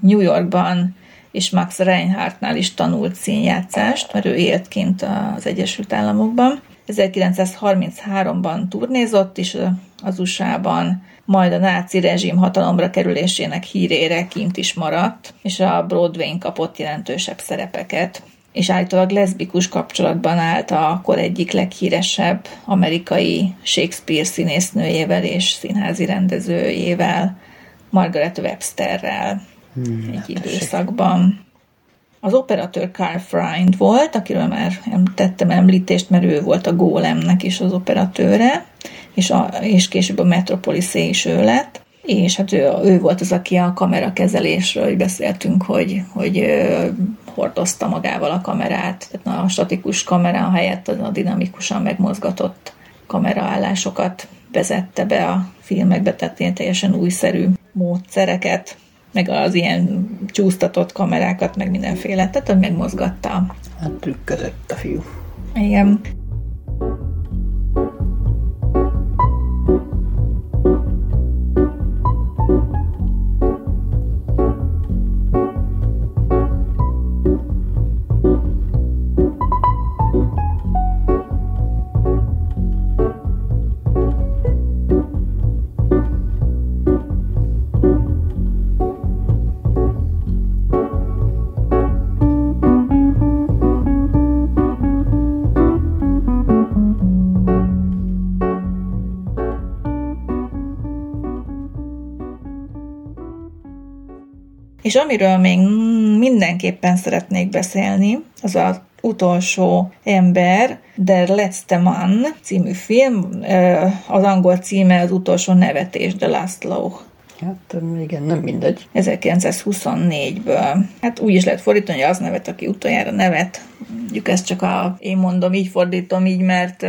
New Yorkban és Max Reinhardtnál is tanult színjátszást, mert ő élt kint az Egyesült Államokban. 1933-ban turnézott is az USA-ban, majd a náci rezsim hatalomra kerülésének hírére kint is maradt, és a Broadway-n kapott jelentősebb szerepeket és állítólag leszbikus kapcsolatban állt a akkor egyik leghíresebb amerikai Shakespeare színésznőjével és színházi rendezőjével, Margaret Websterrel hmm, egy időszakban. Az operatőr Carl Freund volt, akiről már tettem említést, mert ő volt a Gólemnek is az operatőre, és, a, és később a Metropolisé is ő lett. És hát ő, ő volt az, aki a kamerakezelésről hogy beszéltünk, hogy, hogy ö, hordozta magával a kamerát. Tehát a statikus kamera helyett a dinamikusan megmozgatott kameraállásokat vezette be a filmekbe, tehát ilyen teljesen újszerű módszereket, meg az ilyen csúsztatott kamerákat, meg mindenféle, tehát hogy megmozgatta. hát trükközött a fiú. Igen. És amiről még mindenképpen szeretnék beszélni, az az utolsó ember, Der letzte Mann című film, az angol címe az utolsó nevetés, The Last Law. Hát igen, nem mindegy. 1924-ből. Hát úgy is lehet fordítani, hogy az nevet, aki utoljára nevet. Mondjuk ezt csak a, én mondom, így fordítom így, mert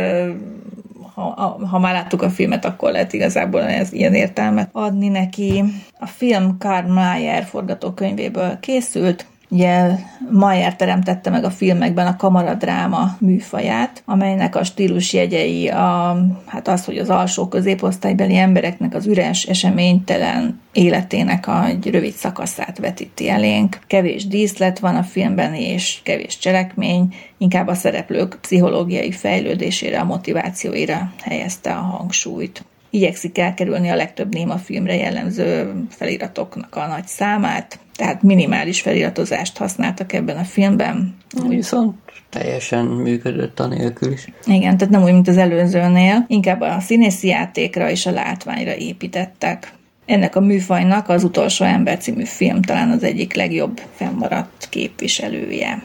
ha, ha már láttuk a filmet, akkor lehet igazából ez ilyen értelmet adni neki. A film Karl Mayer forgatókönyvéből készült, Ugye Mayer teremtette meg a filmekben a kamaradráma műfaját, amelynek a stílus jegyei a, hát az, hogy az alsó középosztálybeli embereknek az üres, eseménytelen életének a, egy rövid szakaszát vetíti elénk. Kevés díszlet van a filmben, és kevés cselekmény, inkább a szereplők pszichológiai fejlődésére, a motivációira helyezte a hangsúlyt igyekszik elkerülni a legtöbb néma filmre jellemző feliratoknak a nagy számát, tehát minimális feliratozást használtak ebben a filmben. Viszont teljesen működött anélkül is. Igen, tehát nem úgy, mint az előzőnél, inkább a színészi játékra és a látványra építettek. Ennek a műfajnak az utolsó ember című film talán az egyik legjobb fennmaradt képviselője.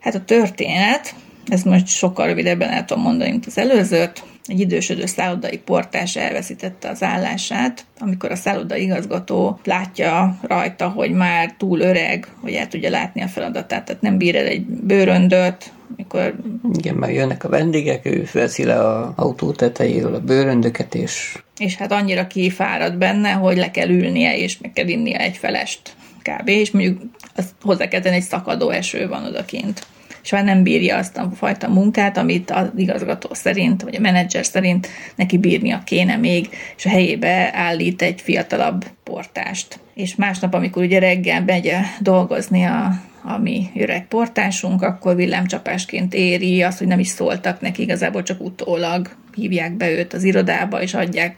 Hát a történet, ez most sokkal rövidebben el tudom mondani, mint az előzőt, egy idősödő szállodai portás elveszítette az állását, amikor a szálloda igazgató látja rajta, hogy már túl öreg, hogy el tudja látni a feladatát, tehát nem bír el egy bőröndöt, mikor... Igen, mert jönnek a vendégek, ő veszi le a autó tetejéről a bőröndöket, és... És hát annyira kifárad benne, hogy le kell ülnie, és meg kell innia egy felest kb. És mondjuk azt hozzá kell tenni, egy szakadó eső van odakint és már nem bírja azt a fajta munkát, amit az igazgató szerint, vagy a menedzser szerint neki bírnia kéne még, és a helyébe állít egy fiatalabb portást. És másnap, amikor ugye reggel megy dolgozni a, a mi öreg portásunk, akkor villámcsapásként éri azt, hogy nem is szóltak neki, igazából csak utólag hívják be őt az irodába, és adják,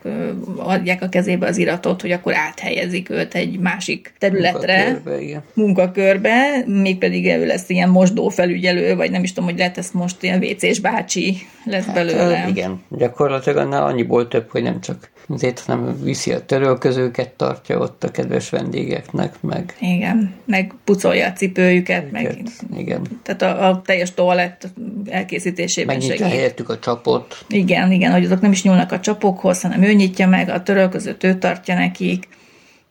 adják a kezébe az iratot, hogy akkor áthelyezik őt egy másik területre, Munkakörbe, igen. munkakörbe, mégpedig ő lesz ilyen mosdófelügyelő, vagy nem is tudom, hogy lehet ezt most ilyen WC-s bácsi lesz hát, belőle. Igen, gyakorlatilag annál annyiból több, hogy nem csak azért, hanem viszi a törölközőket, tartja ott a kedves vendégeknek, meg... Igen, meg pucolja a cipőjüket, meg... Igen. Tehát a, a teljes toalett elkészítésében Megnyitja helyettük a csapot. Igen, igen, hogy azok nem is nyúlnak a csapokhoz, hanem ő nyitja meg, a törölközőt ő tartja nekik,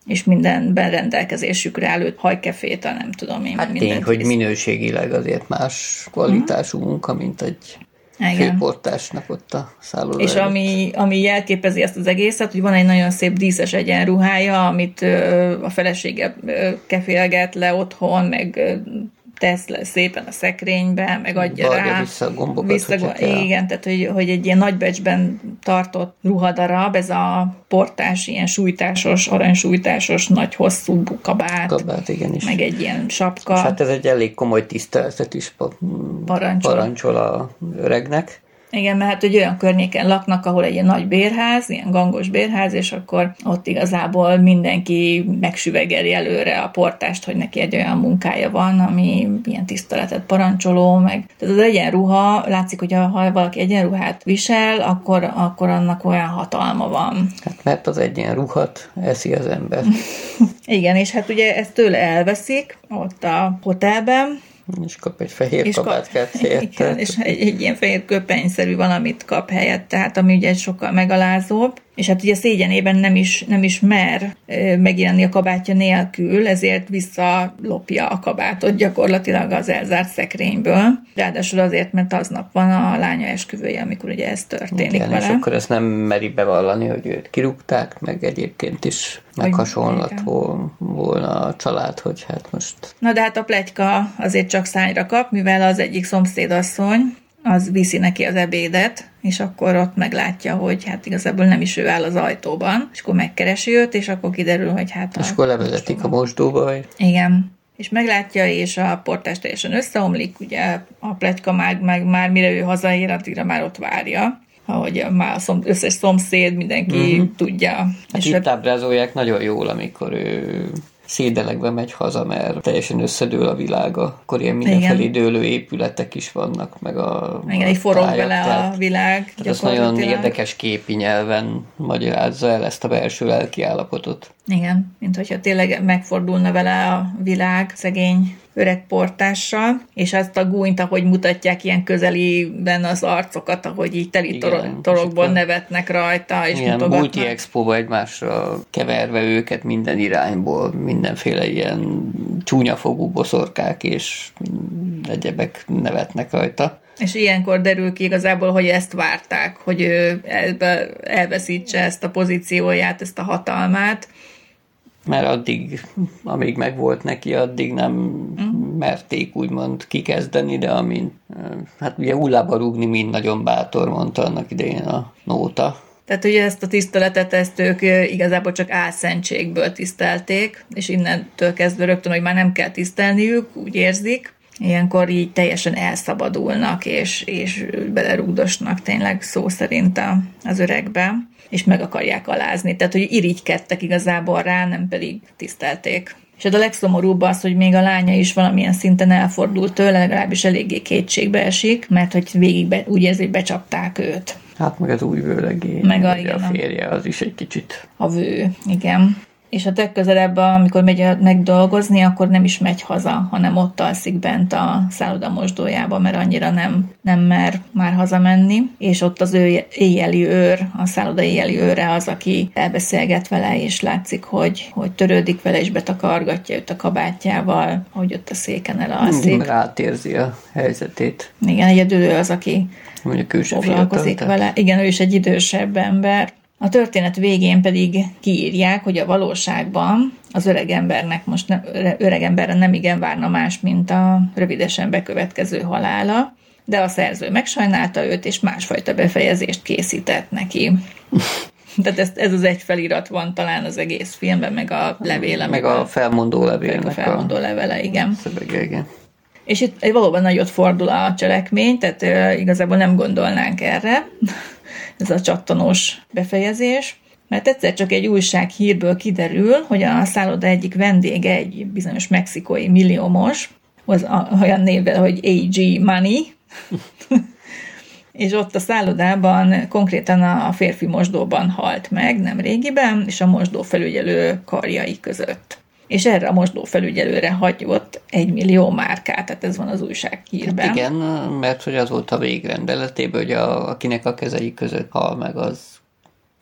és mindenben rendelkezésükre állő hajkefét, nem tudom én. Hát tény, hogy minőségileg azért más kvalitású uh-huh. munka, mint egy igen. főportásnak ott a szállóra. És ami, ami jelképezi ezt az egészet, hogy van egy nagyon szép díszes egyenruhája, amit ö, a felesége ö, kefélget le otthon, meg ö, tesz le szépen a szekrénybe, meg adja Varja rá. vissza a gombokat, vissza, igen, tehát hogy, hogy egy ilyen nagybecsben tartott ruhadarab, ez a portás, ilyen sújtásos, aranysújtásos, nagy hosszú kabát, Kabát, igen is. meg egy ilyen sapka. És hát ez egy elég komoly tiszteletet is pa- Parancsol. parancsol a öregnek. Igen, mert hát hogy olyan környéken laknak, ahol egy ilyen nagy bérház, ilyen gangos bérház, és akkor ott igazából mindenki megsüvegeli előre a portást, hogy neki egy olyan munkája van, ami ilyen tiszteletet parancsoló, meg tehát az egyenruha, látszik, hogy ha valaki egyenruhát visel, akkor, akkor annak olyan hatalma van. Hát mert az egyenruhat eszi az ember. Igen, és hát ugye ezt tőle elveszik ott a hotelben, és kap egy fehér és kap- kabátkát Igen, helyette. és egy, egy ilyen fehér köpenyszerű valamit kap helyett, tehát ami ugye sokkal megalázóbb, és hát ugye szégyenében nem is, nem is mer megjelenni a kabátja nélkül, ezért visszalopja a kabátot gyakorlatilag az elzárt szekrényből. Ráadásul azért, mert aznap van a lánya esküvője, amikor ugye ez történik Igen, és vele. akkor ezt nem meri bevallani, hogy őt kirúgták, meg egyébként is Hogy- meghasonlat igen. vol- volna a család, hogy hát most Na de hát a pletyka azért csak szányra kap, mivel az egyik szomszédasszony, az viszi neki az ebédet, és akkor ott meglátja, hogy hát igazából nem is ő áll az ajtóban, és akkor megkeresi őt, és akkor kiderül, hogy hát... és akkor levezetik a mosdóba, hogy Igen. És meglátja, és a portás teljesen összeomlik, ugye a pletyka már, meg már mire ő hazaér, addigra már ott várja, ahogy már a szom, összes szomszéd, mindenki mm-hmm. tudja. hát és itt ábrázolják nagyon jól, amikor ő szédelekbe megy haza, mert teljesen összedől a világa. Akkor ilyen mindenfelé dőlő épületek is vannak, meg a igen, a így forog tájak, vele a világ. Tehát ez nagyon érdekes képi nyelven magyarázza el ezt a belső lelki állapotot. Igen, mint hogyha tényleg megfordulna vele a világ szegény öreg portással, és azt a gúnyt, ahogy mutatják ilyen közeliben az arcokat, ahogy így teli Igen, torokból nevetnek rajta, és Ilyen mutogatnak. multi expo egymásra keverve őket minden irányból, mindenféle ilyen csúnyafogú boszorkák és egyebek nevetnek rajta. És ilyenkor derül ki igazából, hogy ezt várták, hogy ő elveszítse ezt a pozícióját, ezt a hatalmát. Mert addig, amíg megvolt neki, addig nem merték úgymond kikezdeni, de amint, hát ugye hullába rúgni mind nagyon bátor, mondta annak idején a nóta. Tehát ugye ezt a tiszteletet, ezt ők igazából csak álszentségből tisztelték, és innentől kezdve rögtön, hogy már nem kell tisztelniük, úgy érzik, ilyenkor így teljesen elszabadulnak, és, és belerúgdosnak tényleg szó szerint az öregbe, és meg akarják alázni. Tehát, hogy irigykedtek igazából rá, nem pedig tisztelték. És ez a legszomorúbb az, hogy még a lánya is valamilyen szinten elfordult tőle, legalábbis eléggé kétségbe esik, mert hogy végig be, úgy érzi, hogy becsapták őt. Hát meg az új vőlegé, meg a, igen, a férje, az is egy kicsit. A vő, igen és a legközelebb, amikor megy megdolgozni, akkor nem is megy haza, hanem ott alszik bent a szálloda mosdójában, mert annyira nem, nem mer már hazamenni, és ott az ő éjjeli őr, a szálloda éjjeli őre az, aki elbeszélget vele, és látszik, hogy, hogy törődik vele, és betakargatja őt a kabátjával, hogy ott a széken elalszik. Átérzi a helyzetét. Igen, egyedül ő az, aki Mondjuk foglalkozik fiatal, vele. Igen, ő is egy idősebb ember, a történet végén pedig kiírják, hogy a valóságban az öreg embernek most ne, öreg emberre nem igen várna más, mint a rövidesen bekövetkező halála, de a szerző megsajnálta őt, és másfajta befejezést készített neki. Tehát ez, ez az egy felirat van talán az egész filmben, meg a levéle. Meg, a, felmondó levéle. Meg a felmondó levele, igen. Szövege, igen. És itt valóban nagyot fordul a cselekmény, tehát uh, igazából nem gondolnánk erre, ez a csattanós befejezés, mert egyszer csak egy újság hírből kiderül, hogy a szálloda egyik vendége egy bizonyos mexikói milliómos, az olyan névvel, hogy AG Money, és ott a szállodában konkrétan a férfi mosdóban halt meg nem régiben, és a mosdó felügyelő karjai között és erre a mosdó felügyelőre hagyott egy millió márkát, tehát ez van az újság hírben. Hát igen, mert hogy az volt a végrendeletében, hogy a, akinek a kezei között hal meg, az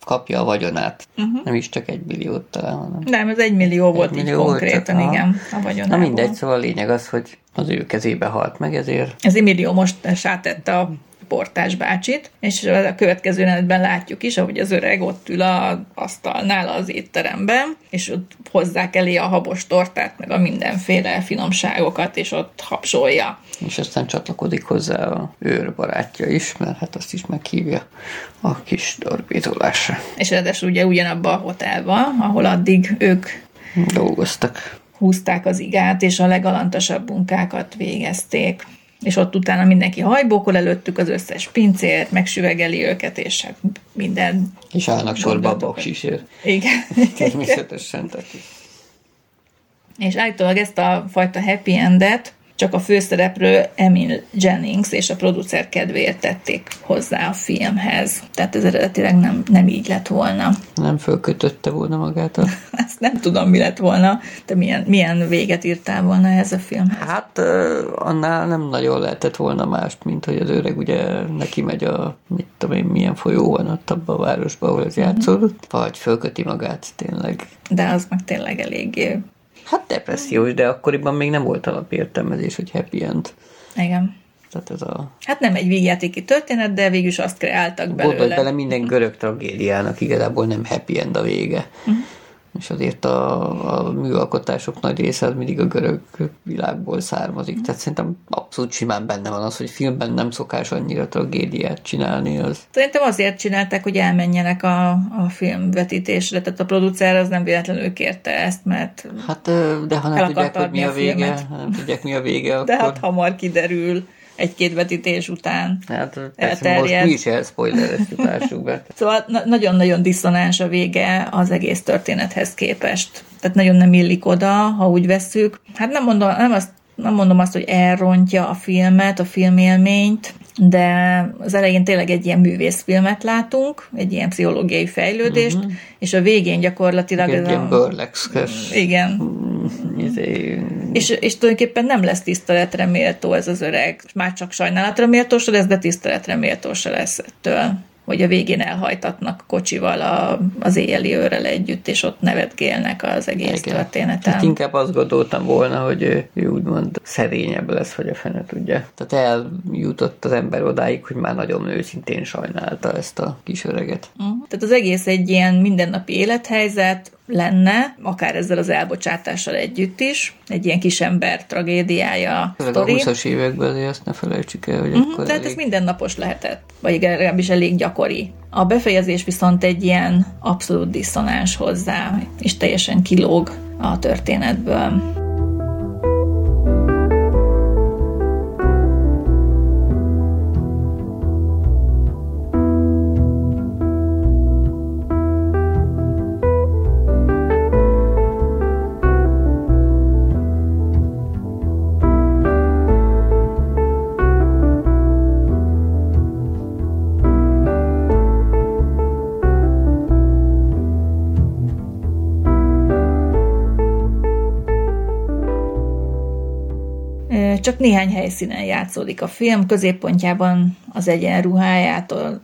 kapja a vagyonát. Uh-huh. Nem is csak egy milliót talán, hanem... Nem, ez egy millió egy volt millió így konkrétan, volt, igen, a vagyonából. Na mindegy, szóval a lényeg az, hogy az ő kezébe halt meg, ezért... Ez egy millió most sátette a portás bácsit, és a következő jelenetben látjuk is, ahogy az öreg ott ül a asztalnál az étteremben, és ott hozzák elé a habos tortát, meg a mindenféle finomságokat, és ott hapsolja. És aztán csatlakozik hozzá a őr barátja is, mert hát azt is meghívja a kis dorbézolásra. És ráadásul ugye ugyanabban a hotelban, ahol addig ők dolgoztak. Húzták az igát, és a legalantasabb munkákat végezték és ott utána mindenki hajbókol előttük az összes pincért, megsüvegeli őket, és hát minden... És állnak sorba a baksisért. Igen. Természetesen. Tehát. És állítólag ezt a fajta happy endet csak a főszereplő Emil Jennings és a producer kedvéért tették hozzá a filmhez. Tehát ez eredetileg nem, nem így lett volna. Nem fölkötötte volna magát a... Ezt nem tudom, mi lett volna, de milyen, milyen véget írtál volna ez a film. Hát annál nem nagyon lehetett volna mást, mint hogy az öreg ugye neki megy a, mit tudom én, milyen folyó van ott abban a városban, ahol ez mm-hmm. játszódott, vagy fölköti magát tényleg. De az meg tényleg eléggé Hát depressziós, de akkoriban még nem volt alapértelmezés, hogy happy end. Igen. Tehát ez a... Hát nem egy végjátéki történet, de végül is azt kreáltak belőle. Gondolj bele minden görög tragédiának igazából nem happy end a vége. Uh-huh és azért a, a műalkotások nagy része az mindig a görög világból származik. Tehát szerintem abszolút simán benne van az, hogy filmben nem szokás annyira tragédiát csinálni. Az. Szerintem azért csinálták, hogy elmenjenek a, a filmvetítésre, tehát a producer az nem véletlenül kérte ezt, mert Hát, de ha nem tudják, hogy mi a, a vége, nem tudják, mi a vége, akkor... De hát hamar kiderül egy-két vetítés után hát, persze, most mi is elspoilereztük, lássuk be. Szóval na- nagyon-nagyon diszonáns a vége az egész történethez képest. Tehát nagyon nem illik oda, ha úgy vesszük. Hát nem mondom, nem azt nem mondom azt, hogy elrontja a filmet, a filmélményt, de az elején tényleg egy ilyen művészfilmet látunk, egy ilyen pszichológiai fejlődést, uh-huh. és a végén gyakorlatilag... Egy ilyen burlexkes. Igen. Izé... És, és tulajdonképpen nem lesz tiszteletre méltó ez az öreg. Már csak sajnálatra méltó se lesz, de tiszteletre méltó se lesz ettől hogy a végén elhajtatnak kocsival a, az éjjeli őrrel együtt, és ott nevetgélnek az egész Igen. történeten. Hát inkább azt gondoltam volna, hogy ő, ő úgymond szerényebb lesz, hogy a fene tudja. Tehát eljutott az ember odáig, hogy már nagyon őszintén sajnálta ezt a kis öreget. Uh-huh. Tehát az egész egy ilyen mindennapi élethelyzet, lenne, akár ezzel az elbocsátással együtt is, egy ilyen kis ember tragédiája sztori. A 20-as években azt ne felejtsük el, hogy uh-huh, akkor Tehát elég... ez mindennapos lehetett, vagy legalábbis elég gyakori. A befejezés viszont egy ilyen abszolút diszonáns hozzá, és teljesen kilóg a történetből. Csak néhány helyszínen játszódik a film, középpontjában az egyenruhájától,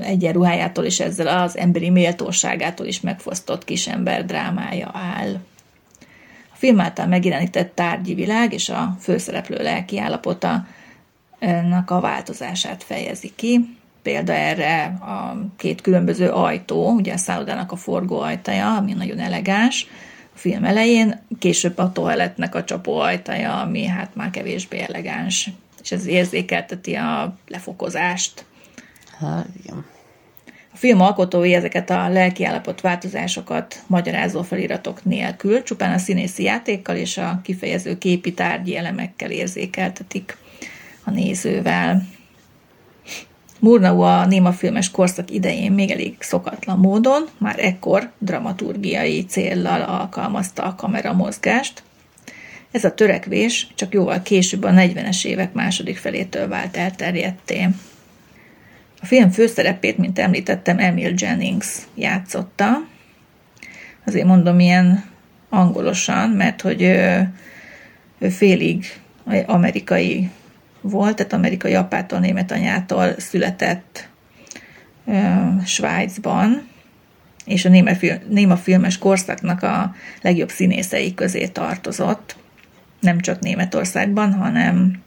egyenruhájától és ezzel az emberi méltóságától is megfosztott kisember drámája áll. A film által megjelenített tárgyi világ és a főszereplő lelki állapota a változását fejezi ki. Példa erre a két különböző ajtó, ugye a szállodának a forgó ajtaja, ami nagyon elegáns, film elején, később a toalettnek a csapóajtaja, ami hát már kevésbé elegáns, és ez érzékelteti a lefokozást. Hát, igen. A film alkotói ezeket a lelkiállapot változásokat magyarázó feliratok nélkül, csupán a színészi játékkal és a kifejező képi tárgyi elemekkel érzékeltetik a nézővel. Murnau a némafilmes korszak idején még elég szokatlan módon, már ekkor dramaturgiai céllal alkalmazta a kamera mozgást. Ez a törekvés csak jóval később a 40-es évek második felétől vált elterjedté. A film főszerepét, mint említettem, Emil Jennings játszotta. Azért mondom ilyen angolosan, mert hogy ő, ő félig amerikai volt, tehát amerikai apától, német anyától született Svájcban, és a néma, film, néma filmes korszaknak a legjobb színészei közé tartozott, nem csak Németországban, hanem,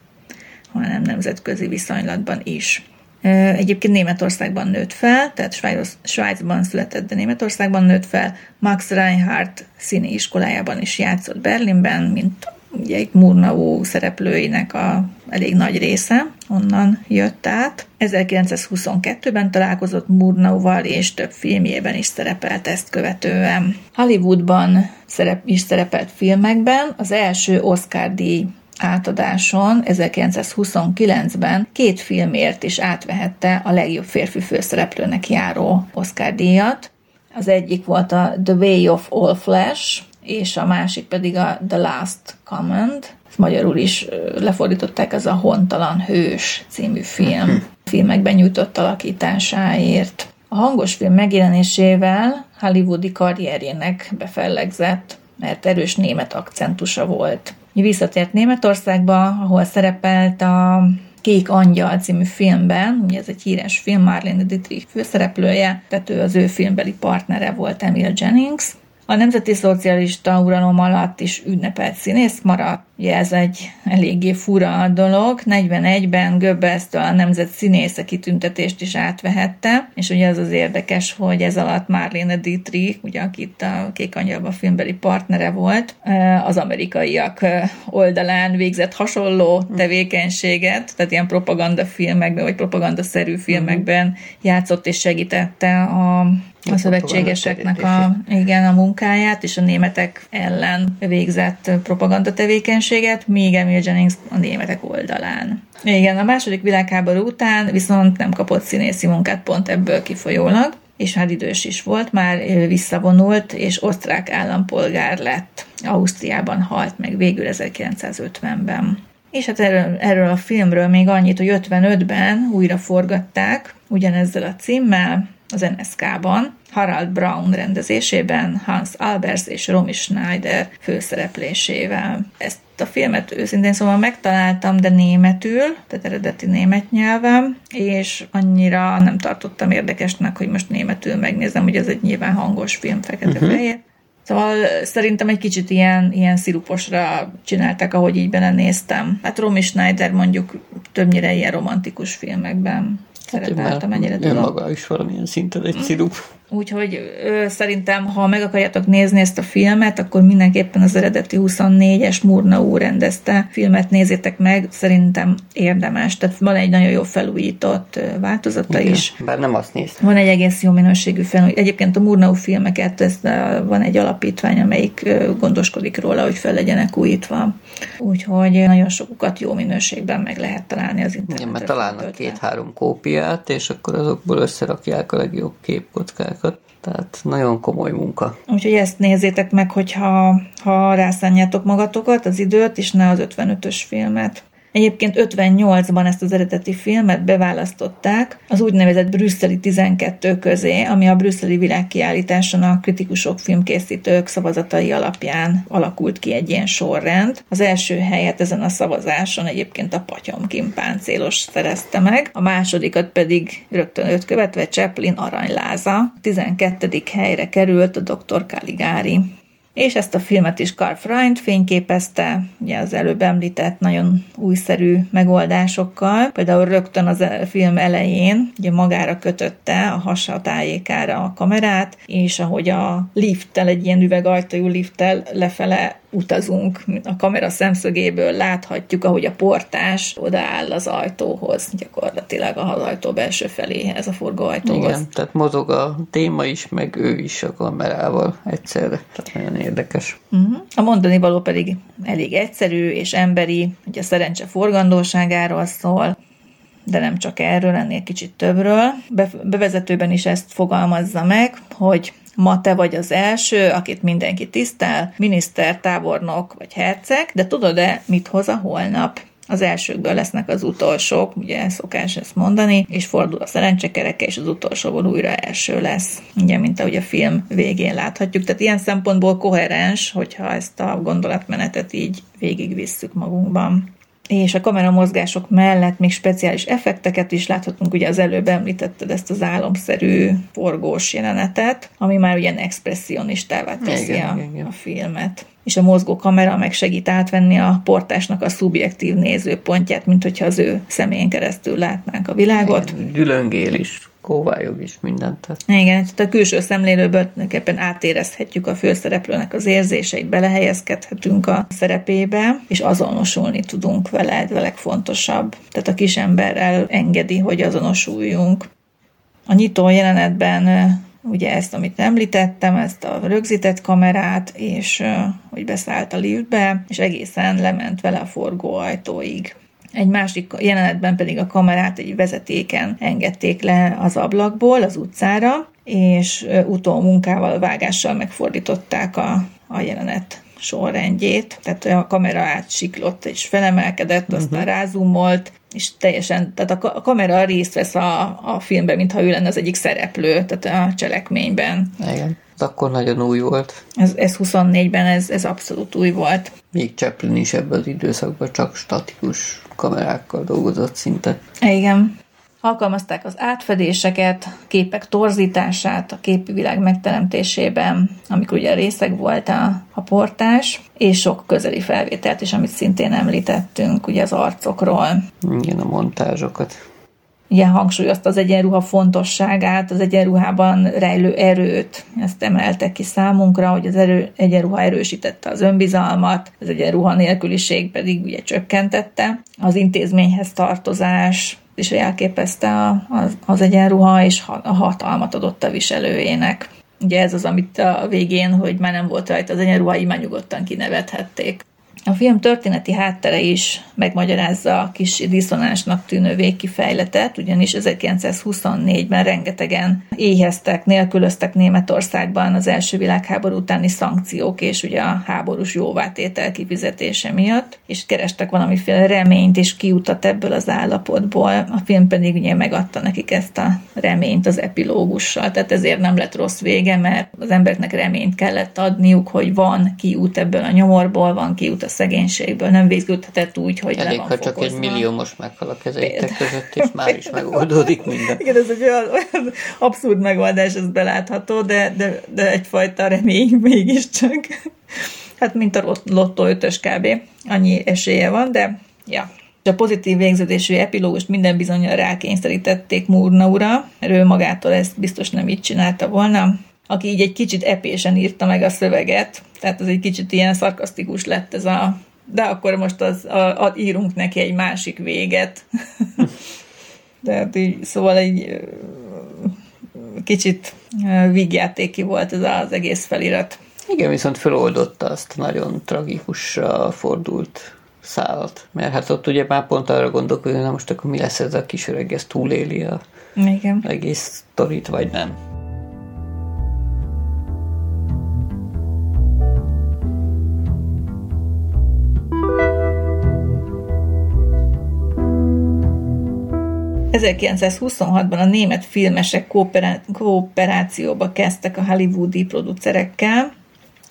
hanem nemzetközi viszonylatban is. Egyébként Németországban nőtt fel, tehát Svájcban született, de Németországban nőtt fel. Max Reinhardt színi iskolájában is játszott Berlinben, mint ugye itt Murnau szereplőinek a elég nagy része onnan jött át. 1922-ben találkozott Murnauval, és több filmjében is szerepelt ezt követően. Hollywoodban szerep, is szerepelt filmekben, az első Oscar-díj átadáson 1929-ben két filmért is átvehette a legjobb férfi főszereplőnek járó Oscar-díjat. Az egyik volt a The Way of All Flesh, és a másik pedig a The Last Command. Ezt magyarul is lefordították, ez a Hontalan Hős című film. Filmekben nyújtott alakításáért. A hangos film megjelenésével hollywoodi karrierjének befellegzett, mert erős német akcentusa volt. Visszatért Németországba, ahol szerepelt a Kék Angyal című filmben, ugye ez egy híres film, Marlene Dietrich főszereplője, tehát ő az ő filmbeli partnere volt Emil Jennings, a nemzeti szocialista uralom alatt is ünnepelt színész maradt. Ugye ez egy eléggé fura dolog. 41-ben Göbbelsztől a nemzet színésze kitüntetést is átvehette, és ugye az az érdekes, hogy ez alatt Marlene Dietrich, ugye akit a Kék Angyalban filmbeli partnere volt, az amerikaiak oldalán végzett hasonló tevékenységet, tehát ilyen propagandafilmekben, vagy propagandaszerű filmekben játszott és segítette a a szövetségeseknek a, igen, a munkáját és a németek ellen végzett propaganda tevékenységet, míg Emil Jennings a németek oldalán. Igen, a második világháború után viszont nem kapott színészi munkát pont ebből kifolyólag, és hát idős is volt, már visszavonult, és osztrák állampolgár lett. Ausztriában halt meg végül 1950-ben. És hát erről, erről a filmről még annyit, hogy 55-ben újra forgatták, ugyanezzel a címmel, az NSK-ban, Harald Braun rendezésében, Hans Albers és Romy Schneider főszereplésével. Ezt a filmet őszintén szóval megtaláltam, de németül, tehát eredeti német nyelven, és annyira nem tartottam érdekesnek, hogy most németül megnézem, hogy ez egy nyilván hangos film, fekete-fehér. Uh-huh. Szóval szerintem egy kicsit ilyen, ilyen sziruposra csinálták, ahogy így belenéztem. Hát Romy Schneider mondjuk többnyire ilyen romantikus filmekben szerepelt, amennyire tudom. maga is valamilyen szinten egy szirup. Úgyhogy ö, szerintem, ha meg akarjátok nézni ezt a filmet, akkor mindenképpen az eredeti 24-es Murnau rendezte filmet nézzétek meg, szerintem érdemes. Tehát van egy nagyon jó felújított változata Igen, is. Bár nem azt néztem. Van egy egész jó minőségű felújított. Egyébként a Murnau filmeket, ez, van egy alapítvány, amelyik gondoskodik róla, hogy fel legyenek újítva. Úgyhogy nagyon sokukat jó minőségben meg lehet találni az interneten. Igen, mert találnak két-három kópiát, és akkor azokból összerakják a legjobb képkockákat. Tehát nagyon komoly munka. Úgyhogy ezt nézzétek meg, hogyha ha rászánjátok magatokat, az időt, és ne az 55-ös filmet. Egyébként 58-ban ezt az eredeti filmet beválasztották az úgynevezett brüsszeli 12 közé, ami a brüsszeli világkiállításon a kritikusok, filmkészítők szavazatai alapján alakult ki egy ilyen sorrend. Az első helyet ezen a szavazáson egyébként a Patyomkin páncélos szerezte meg, a másodikat pedig rögtön őt követve Chaplin aranyláza. 12. helyre került a Dr. Caligari és ezt a filmet is Carl Freund fényképezte, ugye az előbb említett nagyon újszerű megoldásokkal. Például rögtön az e- film elején ugye magára kötötte a hasa tájékára a kamerát, és ahogy a lifttel, egy ilyen üvegajtajú lifttel lefele utazunk, a kamera szemszögéből láthatjuk, ahogy a portás odaáll az ajtóhoz, gyakorlatilag az ajtó belső feléhez, a forgóajtóhoz. Igen, tehát mozog a téma is, meg ő is a kamerával egyszerre. Tehát nagyon érdekes. Uh-huh. A mondani való pedig elég egyszerű és emberi, hogy a szerencse forgandóságáról szól, de nem csak erről, ennél kicsit többről. Bevezetőben is ezt fogalmazza meg, hogy Ma te vagy az első, akit mindenki tisztel, miniszter, tábornok vagy herceg, de tudod-e, mit hoz a holnap? Az elsőkből lesznek az utolsók, ugye szokás ezt mondani, és fordul a szerencsekereke, és az utolsóból újra első lesz, ugye, mint ahogy a film végén láthatjuk. Tehát ilyen szempontból koherens, hogyha ezt a gondolatmenetet így végigvisszük magunkban és a kameramozgások mellett még speciális effekteket is láthatunk, ugye az előbb említetted ezt az álomszerű forgós jelenetet, ami már ilyen expressionistává teszi igen, a, igen. a filmet és a mozgó kamera meg segít átvenni a portásnak a szubjektív nézőpontját, mint hogyha az ő személyén keresztül látnánk a világot. Gyülöngél is kóvályog is mindent. Tehát. Igen, tehát a külső szemlélőből tulajdonképpen átérezhetjük a főszereplőnek az érzéseit, belehelyezkedhetünk a szerepébe, és azonosulni tudunk vele, ez a legfontosabb. Tehát a kis emberrel engedi, hogy azonosuljunk. A nyitó jelenetben ugye ezt, amit említettem, ezt a rögzített kamerát, és hogy beszállt a liftbe, és egészen lement vele a forgóajtóig. Egy másik jelenetben pedig a kamerát egy vezetéken engedték le az ablakból az utcára, és utómunkával, vágással megfordították a, a jelenet sorrendjét, tehát a kamera átsiklott és felemelkedett, aztán uh-huh. rázumolt, és teljesen, tehát a, kamera részt vesz a, a filmben, mintha ő lenne az egyik szereplő, tehát a cselekményben. Igen. Ez akkor nagyon új volt. Ez, ez 24-ben ez, ez abszolút új volt. Még Chaplin is ebben az időszakban csak statikus kamerákkal dolgozott szinte. Igen. Alkalmazták az átfedéseket, képek torzítását a képi világ megteremtésében, amikor ugye részeg volt a, a portás, és sok közeli felvételt is, amit szintén említettünk, ugye az arcokról. Igen, a montázsokat ilyen hangsúlyozta az egyenruha fontosságát, az egyenruhában rejlő erőt. Ezt emelte ki számunkra, hogy az erő, egyenruha erősítette az önbizalmat, az egyenruha nélküliség pedig ugye csökkentette. Az intézményhez tartozás, és jelképezte a, az, az egyenruha, és a hatalmat adott a viselőjének. Ugye ez az, amit a végén, hogy már nem volt rajta az egyenruha, így már nyugodtan kinevethették. A film történeti háttere is megmagyarázza a kis diszonánsnak tűnő végkifejletet, ugyanis 1924-ben rengetegen éheztek, nélkülöztek Németországban az első világháború utáni szankciók és ugye a háborús jóvátétel kifizetése miatt, és kerestek valamiféle reményt és kiutat ebből az állapotból. A film pedig ugye megadta nekik ezt a reményt az epilógussal, tehát ezért nem lett rossz vége, mert az embereknek reményt kellett adniuk, hogy van kiút ebből a nyomorból, van kiút a szegénységből, nem végződhetett úgy, hogy Elég, le van ha csak egy millió most meghal a kezeitek között, és már is megoldódik minden. Igen, ez egy olyan, olyan abszurd megoldás, ez belátható, de, de, de egyfajta remény mégiscsak. Hát mint a lottó ötös kb. Annyi esélye van, de ja. A pozitív végződésű epilógust minden bizonyal rákényszerítették Murnaura, mert ő magától ezt biztos nem így csinálta volna, aki így egy kicsit epésen írta meg a szöveget, tehát az egy kicsit ilyen szarkasztikus lett ez a de akkor most az, a, a, írunk neki egy másik véget. Tehát így, szóval egy kicsit vígjátéki volt ez az egész felirat. Igen, viszont feloldotta azt nagyon tragikusra fordult szállat. Mert hát ott ugye már pont arra gondolok, hogy na most akkor mi lesz ez a kis öreg, ez túléli a Igen. egész sztorit, vagy nem. 1926-ban a német filmesek kooperációba kezdtek a hollywoodi producerekkel,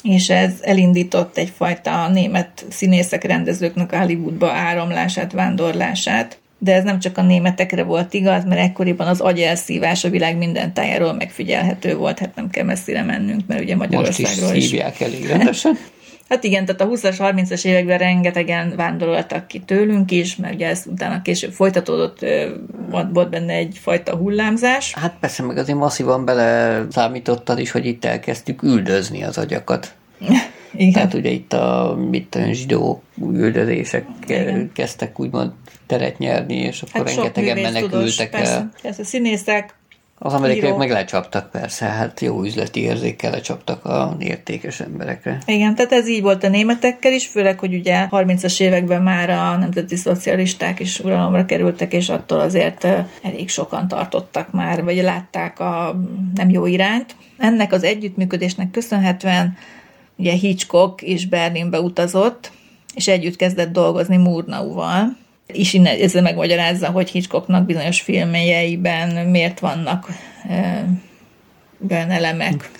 és ez elindított egyfajta német színészek, rendezőknek a Hollywoodba áramlását, vándorlását. De ez nem csak a németekre volt igaz, mert ekkoriban az agyelszívás a világ minden tájáról megfigyelhető volt, hát nem kell messzire mennünk, mert ugye Magyarországról Most is. szívják elég rendesen. Hát igen, tehát a 20-as, 30-as években rengetegen vándoroltak ki tőlünk is, mert ugye ez utána később folytatódott, volt benne egyfajta hullámzás. Hát persze, meg azért masszívan bele számítottad is, hogy itt elkezdtük üldözni az agyakat. Igen. Tehát ugye itt a mit zsidó üldözések Igen. kezdtek úgymond teret nyerni, és akkor hát rengetegen menekültek el. Persze, persze, színészek, az amerikaiak meg lecsaptak persze, hát jó üzleti érzékkel lecsaptak a értékes emberekre. Igen, tehát ez így volt a németekkel is, főleg, hogy ugye 30-as években már a nemzeti szocialisták is uralomra kerültek, és attól azért elég sokan tartottak már, vagy látták a nem jó irányt. Ennek az együttműködésnek köszönhetően ugye Hitchcock is Berlinbe utazott, és együtt kezdett dolgozni Murnauval, és innen ezzel megmagyarázza, hogy Hitchcocknak bizonyos filmjeiben miért vannak olyan elemek.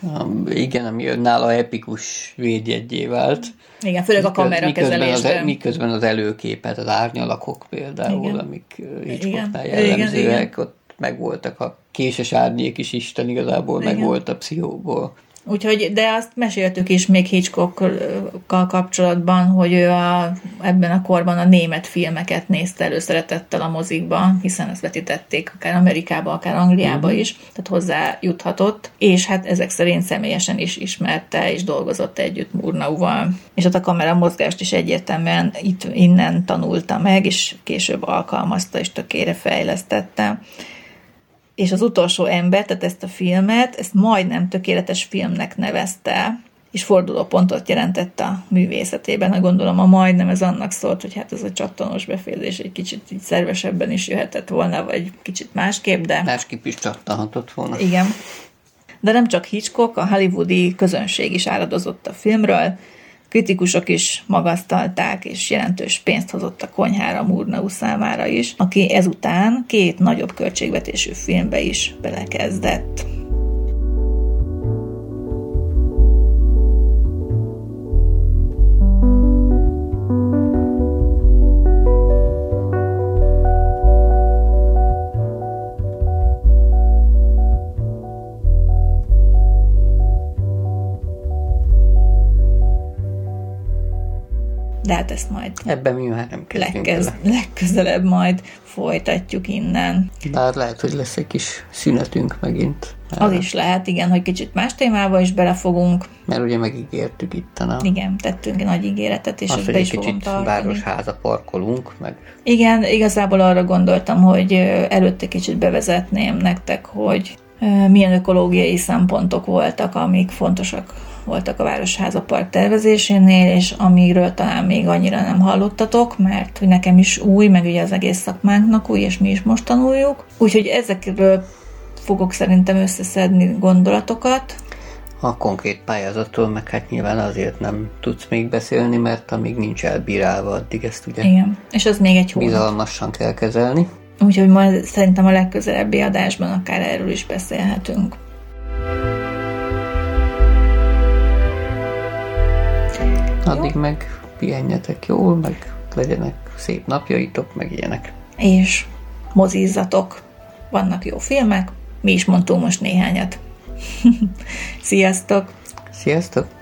Igen, ami nála epikus védjegyé vált. Igen, főleg a kamera miközben az, e- miközben az előképet, az árnyalakok például, igen. amik Hitchcocknál jellemzőek, ott megvoltak a késes árnyék is Isten igazából, meg volt a pszichóból. Úgyhogy, de azt meséltük is még Hitchcockkal kapcsolatban, hogy ő a, ebben a korban a német filmeket nézte előszeretettel a mozikban, hiszen ezt vetítették akár Amerikába, akár Angliába uh-huh. is, tehát hozzá juthatott, és hát ezek szerint személyesen is ismerte és dolgozott együtt Murnauval. És ott a kamera mozgást is egyértelműen itt innen tanulta meg, és később alkalmazta és tökére fejlesztette és az utolsó ember, tehát ezt a filmet, ezt majdnem tökéletes filmnek nevezte, és fordulópontot jelentett a művészetében. Ha gondolom, a majdnem ez annak szólt, hogy hát ez a csattanos befejezés egy kicsit így szervesebben is jöhetett volna, vagy kicsit másképp, de... Másképp is csattanhatott volna. Igen. De nem csak Hitchcock, a hollywoodi közönség is áradozott a filmről, Kritikusok is magasztalták, és jelentős pénzt hozott a konyhára Murnau számára is, aki ezután két nagyobb költségvetésű filmbe is belekezdett. De hát ezt majd Ebben mi már nem legkez, legközelebb majd folytatjuk innen. Bár lehet, hogy lesz egy kis szünetünk megint. Az is lehet, igen, hogy kicsit más témába is belefogunk. Mert ugye megígértük itt a... Igen, tettünk egy nagy ígéretet, és azt, be is kicsit városháza parkolunk, meg... Igen, igazából arra gondoltam, hogy előtte kicsit bevezetném nektek, hogy milyen ökológiai szempontok voltak, amik fontosak voltak a Városháza Park tervezésénél, és amiről talán még annyira nem hallottatok, mert hogy nekem is új, meg ugye az egész szakmánknak új, és mi is most tanuljuk. Úgyhogy ezekről fogok szerintem összeszedni gondolatokat. A konkrét pályázatról meg hát nyilván azért nem tudsz még beszélni, mert amíg nincs elbírálva, addig ezt ugye Igen, és az még egy hónap. Bizalmasan kell kezelni. Úgyhogy majd szerintem a legközelebbi adásban akár erről is beszélhetünk. Addig Jó. meg pihenjetek jól, meg legyenek szép napjaitok, meg ilyenek. És mozizzatok. Vannak jó filmek, mi is mondtunk most néhányat. Sziasztok! Sziasztok!